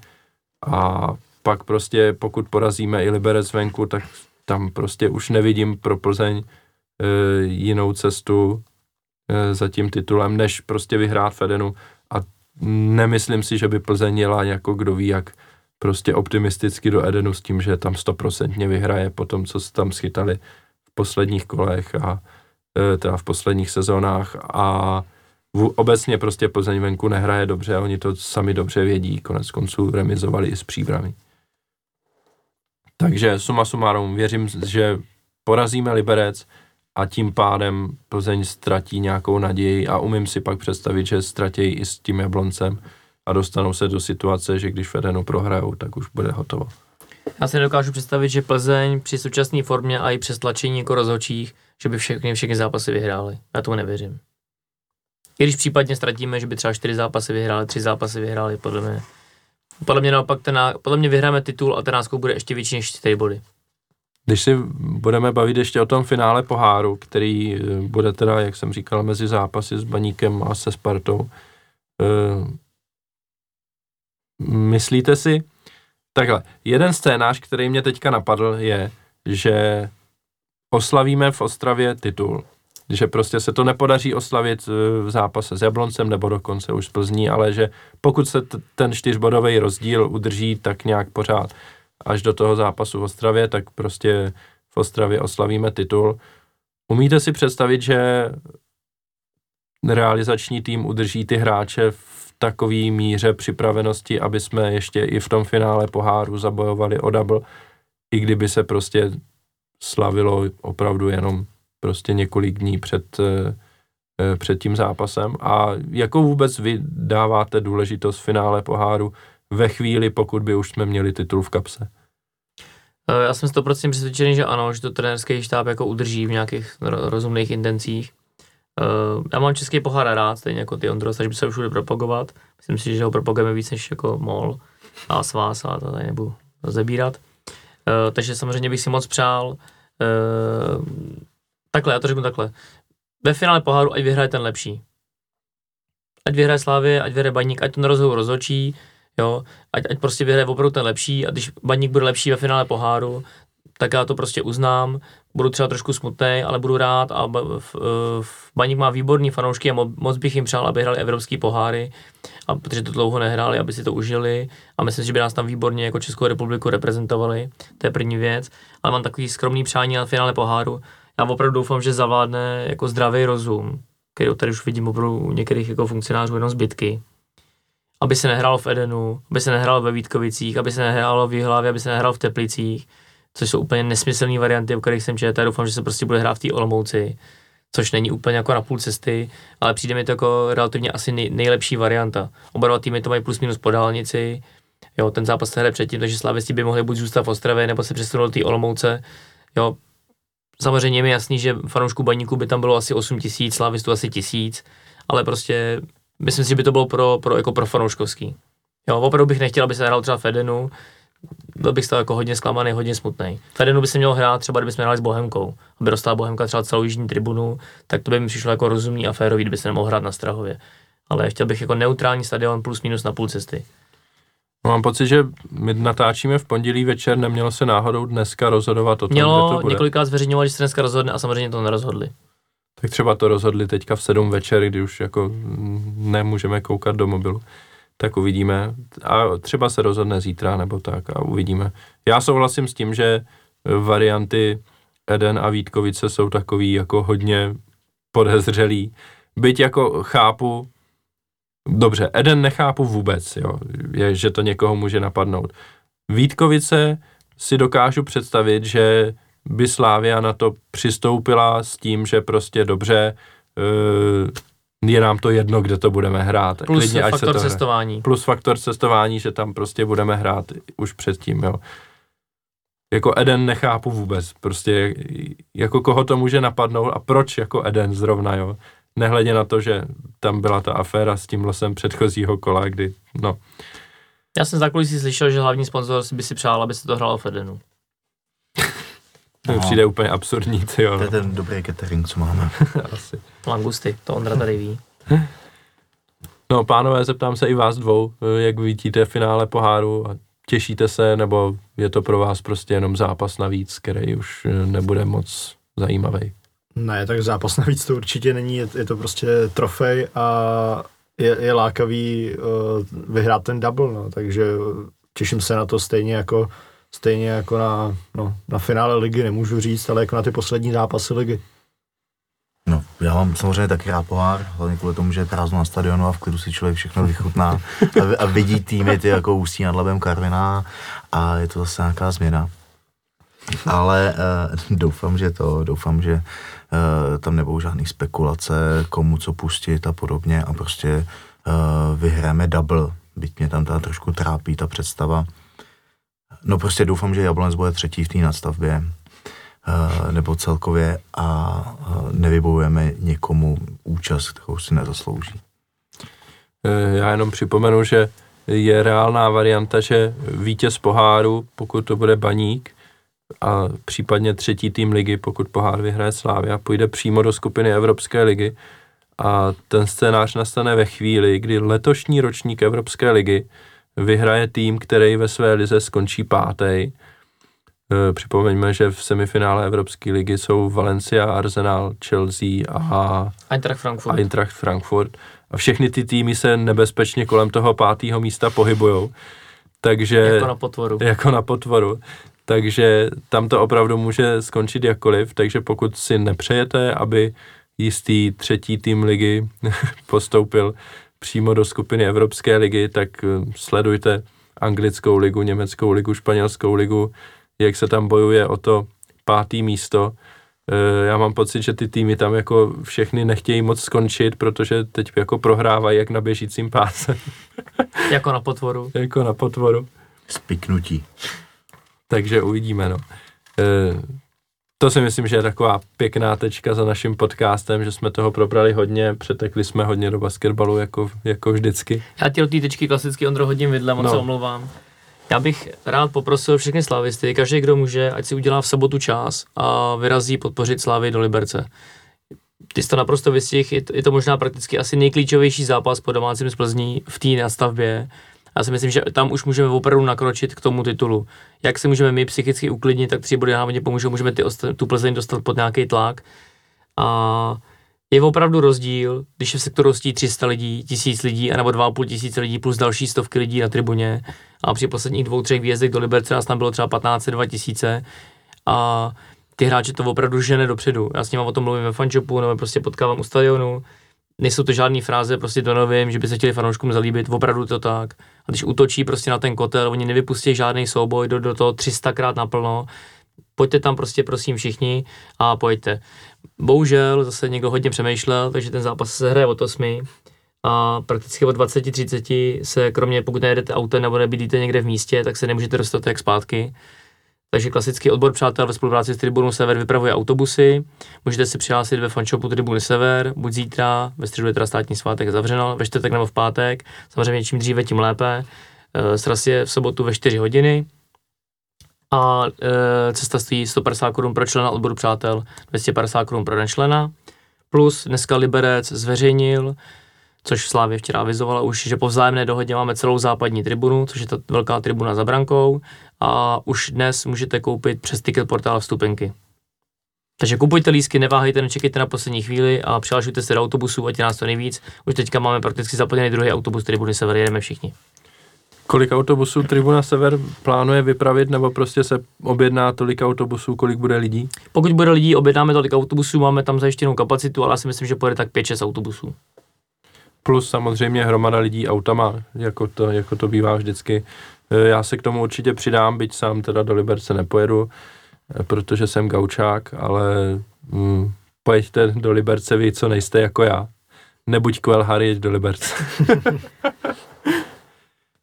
A pak prostě pokud porazíme i Liberec venku, tak tam prostě už nevidím pro Plzeň e, jinou cestu e, za tím titulem, než prostě vyhrát Fedenu. A nemyslím si, že by Plzeň jela jako kdo ví jak prostě optimisticky do Edenu s tím, že tam stoprocentně vyhraje po tom, co se tam schytali v posledních kolech a e, teda v posledních sezónách a obecně prostě Plzeň venku nehraje dobře a oni to sami dobře vědí, konec konců remizovali i s příbrami. Takže suma sumárum, věřím, že porazíme Liberec a tím pádem Plzeň ztratí nějakou naději a umím si pak představit, že ztratí i s tím Jabloncem a dostanou se do situace, že když Fedenu prohrajou, tak už bude hotovo. Já si nedokážu představit, že Plzeň při současné formě a i přes tlačení jako rozhočích, že by všechny, všechny zápasy vyhráli. Já tomu nevěřím. I když případně ztratíme, že by třeba čtyři zápasy vyhráli, tři zápasy vyhráli, podle mě. Podle mě naopak, ten, podle mě vyhráme titul a ten náskok bude ještě větší než čtyři body. Když si budeme bavit ještě o tom finále poháru, který eh, bude teda, jak jsem říkal, mezi zápasy s Baníkem a se Spartou, eh, myslíte si, takhle, jeden scénář, který mě teďka napadl, je, že oslavíme v Ostravě titul. Že prostě se to nepodaří oslavit eh, v zápase s Jabloncem nebo dokonce už s Plzní, ale že pokud se t- ten čtyřbodový rozdíl udrží tak nějak pořád až do toho zápasu v Ostravě, tak prostě v Ostravě oslavíme titul. Umíte si představit, že realizační tým udrží ty hráče v takové míře připravenosti, aby jsme ještě i v tom finále poháru zabojovali o double, i kdyby se prostě slavilo opravdu jenom prostě několik dní před, eh, eh, před tím zápasem. A jako vůbec vy dáváte důležitost finále poháru ve chvíli, pokud by už jsme měli titul v kapse? Eh, já jsem 100% přesvědčený, že ano, že to trenérský štáb jako udrží v nějakých rozumných intencích. Já mám český pohár rád, stejně jako ty Ondro, takže by se všude propagovat. Myslím si, že ho propagujeme víc než jako MOL a Svás a to tady nebudu rozebírat. Uh, takže samozřejmě bych si moc přál takhle, já to řeknu takhle. Ve finále poháru ať vyhraje ten lepší. Ať vyhraje Slávě, ať vyhraje Baník, ať to na rozhodu rozhočí, jo, ať, ať prostě vyhraje opravdu ten lepší. A když Baník bude lepší ve finále poháru, tak já to prostě uznám, budu třeba trošku smutný, ale budu rád. A v, v Baník má výborný fanoušky a moc bych jim přál, aby hrali evropský poháry, a protože to dlouho nehráli, aby si to užili. A myslím, že by nás tam výborně jako Českou republiku reprezentovali, to je první věc, ale mám takový skromný přání na finále poháru. Já opravdu doufám, že zavládne jako zdravý rozum, který tady už vidím opravdu u některých jako funkcionářů jenom zbytky, aby se nehrálo v Edenu, aby se nehrálo ve Vítkovicích, aby se nehrálo v Jihlavě, aby se nehrálo v Teplicích, což jsou úplně nesmyslné varianty, o kterých jsem četl. Doufám, že se prostě bude hrát v té Olomouci, což není úplně jako na půl cesty, ale přijde mi to jako relativně asi nej, nejlepší varianta. Oba dva týmy to mají plus minus po dálnici, jo, ten zápas se hraje předtím, takže slavisti by mohli buď zůstat v Ostravě, nebo se přesunout do té Olomouce, jo, samozřejmě mi jasný, že fanoušků baníků by tam bylo asi 8 tisíc, slávistů asi tisíc, ale prostě myslím si, že by to bylo pro, pro, jako pro fanouškovský. Jo, opravdu bych nechtěl, aby se hrál třeba Fedenu, byl bych z toho jako hodně zklamaný, hodně smutný. Fedenu by se měl hrát třeba, kdybychom hráli s Bohemkou, aby dostala Bohemka třeba celou jižní tribunu, tak to by mi přišlo jako rozumný a férový, kdyby se nemohl hrát na Strahově. Ale chtěl bych jako neutrální stadion plus minus na půl cesty. Mám pocit, že my natáčíme v pondělí večer, nemělo se náhodou dneska rozhodovat o tom, kde to Mělo, bude. několikrát zveřejňovali, že se dneska rozhodne a samozřejmě to nerozhodli. Tak třeba to rozhodli teďka v 7 večer, kdy už jako nemůžeme koukat do mobilu. Tak uvidíme. A třeba se rozhodne zítra nebo tak a uvidíme. Já souhlasím s tím, že varianty Eden a Vítkovice jsou takový jako hodně podezřelý. Byť jako chápu, dobře, Eden nechápu vůbec, jo, je, že to někoho může napadnout. Vítkovice si dokážu představit, že by Slávia na to přistoupila s tím, že prostě dobře, eh, je nám to jedno, kde to budeme hrát. Plus Klidně, ať se faktor to hraje. cestování. Plus faktor cestování, že tam prostě budeme hrát už předtím, jo. Jako Eden nechápu vůbec, prostě jako koho to může napadnout a proč jako Eden zrovna, jo. Nehledě na to, že tam byla ta aféra s tím losem předchozího kola, kdy, no, Já jsem za kulisí slyšel, že hlavní sponzor by si přál, aby se to hrálo v Edenu. to mi No. přijde úplně absurdní, ty jo, To je ten dobrý catering, co máme. asi. Langusty, to Ondra tady ví. No, pánové, zeptám se i vás dvou, jak vidíte finále poháru a těšíte se, nebo je to pro vás prostě jenom zápas navíc, který už nebude moc zajímavý? Ne, tak zápas navíc to určitě není, je, je to prostě trofej a je, je lákavý uh, vyhrát ten double, no, takže těším se na to stejně jako stejně jako na, no, na finále ligy, nemůžu říct, ale jako na ty poslední zápasy ligy. No, já mám samozřejmě taky rád pohár, hlavně kvůli tomu, že je prázdno na stadionu a v klidu si člověk všechno vychutná a, a vidí týmy ty jako Ústí nad Labem Karviná a je to zase nějaká změna. Ale uh, doufám, že to, doufám, že tam nebudou žádný spekulace, komu co pustit a podobně a prostě uh, vyhráme double, byť mě tam teda trošku trápí ta představa. No prostě doufám, že Jablonec bude třetí v té nadstavbě, eh, nebo celkově a eh, nevybojujeme někomu účast, kterou si nezaslouží. Eh, Já jenom připomenu, že je reálná varianta, že vítěz poháru, pokud to bude baník, a případně třetí tým ligy, pokud pohár vyhraje Slávia, půjde přímo do skupiny Evropské ligy a ten scénář nastane ve chvíli, kdy letošní ročník Evropské ligy vyhraje tým, který ve své lize skončí pátý. Připomeňme, že v semifinále Evropské ligy jsou Valencia, Arsenal, Chelsea a Eintracht Frankfurt. Eintracht Frankfurt. A všechny ty týmy se nebezpečně kolem toho pátého místa pohybujou. Takže jako na potvoru. jako na potvoru. Takže tam to opravdu může skončit jakkoliv, takže pokud si nepřejete, aby jistý třetí tým ligy postoupil přímo do skupiny Evropské ligy, tak eh, sledujte anglickou ligu, německou ligu, španělskou ligu, jak se tam bojuje o to pátý místo. Eh, Já mám pocit, že ty týmy tam jako všechny nechtějí moc skončit, protože teď jako prohrávají jak na běžícím páse, Jako na potvoru. jako na potvoru. Spiknutí. Takže uvidíme, no. E, to si myslím, že je taková pěkná tečka za naším podcastem, že jsme toho probrali hodně, přetekli jsme hodně do basketbalu, jako, jako vždycky. Já ti do té tečky klasicky Ondro hodím vidle, moc No. se omlouvám. Já bych rád poprosil všechny slavisty, každý, kdo může, ať si udělá v sobotu čas a vyrazí podpořit Slávy do Liberce. Ty jsi to naprosto vystih, je to, je to možná prakticky asi nejklíčovější zápas po domácím z Plzní v té nastavbě. Já si myslím, že tam už můžeme opravdu nakročit k tomu titulu. Jak se můžeme my psychicky uklidnit, tak tři body nám hodně pomůžou, můžeme ty, tu Plzeň dostat pod nějaký tlak. A je opravdu rozdíl, když je v sektoru rostí 300 lidí, 1000 lidí, anebo 2,5 tisíce lidí plus další stovky lidí na tribuně. A při posledních dvou, třech výjezdech do Liberce nás tam bylo třeba 15, 2000 a ty hráče to opravdu žene dopředu. Já s nimi o tom mluvím ve fanshopu nebo prostě potkávám u stadionu. Nejsou to žádné fráze prostě do novým, že by se chtěli fanouškům zalíbit, opravdu to tak. A když útočí prostě na ten kotel, oni nevypustí žádný souboj do, do toho 300krát naplno, pojďte tam prostě prosím všichni a pojďte. Bohužel zase někdo hodně přemýšlel, takže ten zápas se hraje od 8 a prakticky od 20-30 se kromě pokud nejedete autem nebo nebydlíte někde v místě, tak se nemůžete dostat jak zpátky. Takže klasický odbor přátel ve spolupráci s Tribunou Sever vypravuje autobusy. Můžete si přihlásit ve fanshopu Tribuny Sever, buď zítra, ve středu je teda státní svátek zavřeno, ve čtvrtek nebo v pátek. Samozřejmě čím dříve, tím lépe. E, Sraz je v sobotu ve 4 hodiny. A e, cesta stojí 150 korun pro člena odboru přátel, 250 korun pro nečlena. Plus dneska Liberec zveřejnil, což Slávě včera avizovala už, že po vzájemné dohodě máme celou západní tribunu, což je ta velká tribuna za brankou a už dnes můžete koupit přes ticket portál vstupenky. Takže kupujte lísky, neváhejte, nečekejte na poslední chvíli a přihlašujte se do autobusu, ať je nás to nejvíc. Už teďka máme prakticky zaplněný druhý autobus tribuny Sever, jedeme všichni. Kolik autobusů Tribuna Sever plánuje vypravit, nebo prostě se objedná tolik autobusů, kolik bude lidí? Pokud bude lidí, objednáme tolik autobusů, máme tam zajištěnou kapacitu, ale já si myslím, že pojede tak 5-6 autobusů. Plus samozřejmě hromada lidí autama, jako to, jako to bývá vždycky. E, Já se k tomu určitě přidám, byť sám teda do Liberce nepojedu, e, protože jsem gaučák, ale mm, pojeďte do Liberce vy, co nejste jako já. Nebuď kvel Harry, jeď do Liberce.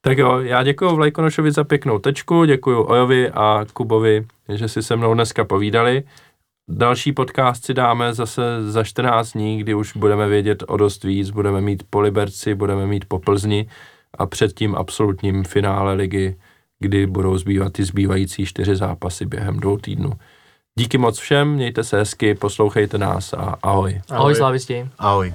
tak jo, já děkuji Vlajkonošovi za pěknou tečku, děkuji Ojovi a Kubovi, že si se mnou dneska povídali. Další podcast si dáme zase za 14 dní, kdy už budeme vědět o dost víc, budeme mít po Liberci, budeme mít po Plzni a před tím absolutním finále ligy, kdy budou zbývat ty zbývající čtyři zápasy během dvou týdnů. Díky moc všem, mějte se hezky, poslouchejte nás a ahoj. Ahoj, Ahoj slávisti. Ahoj.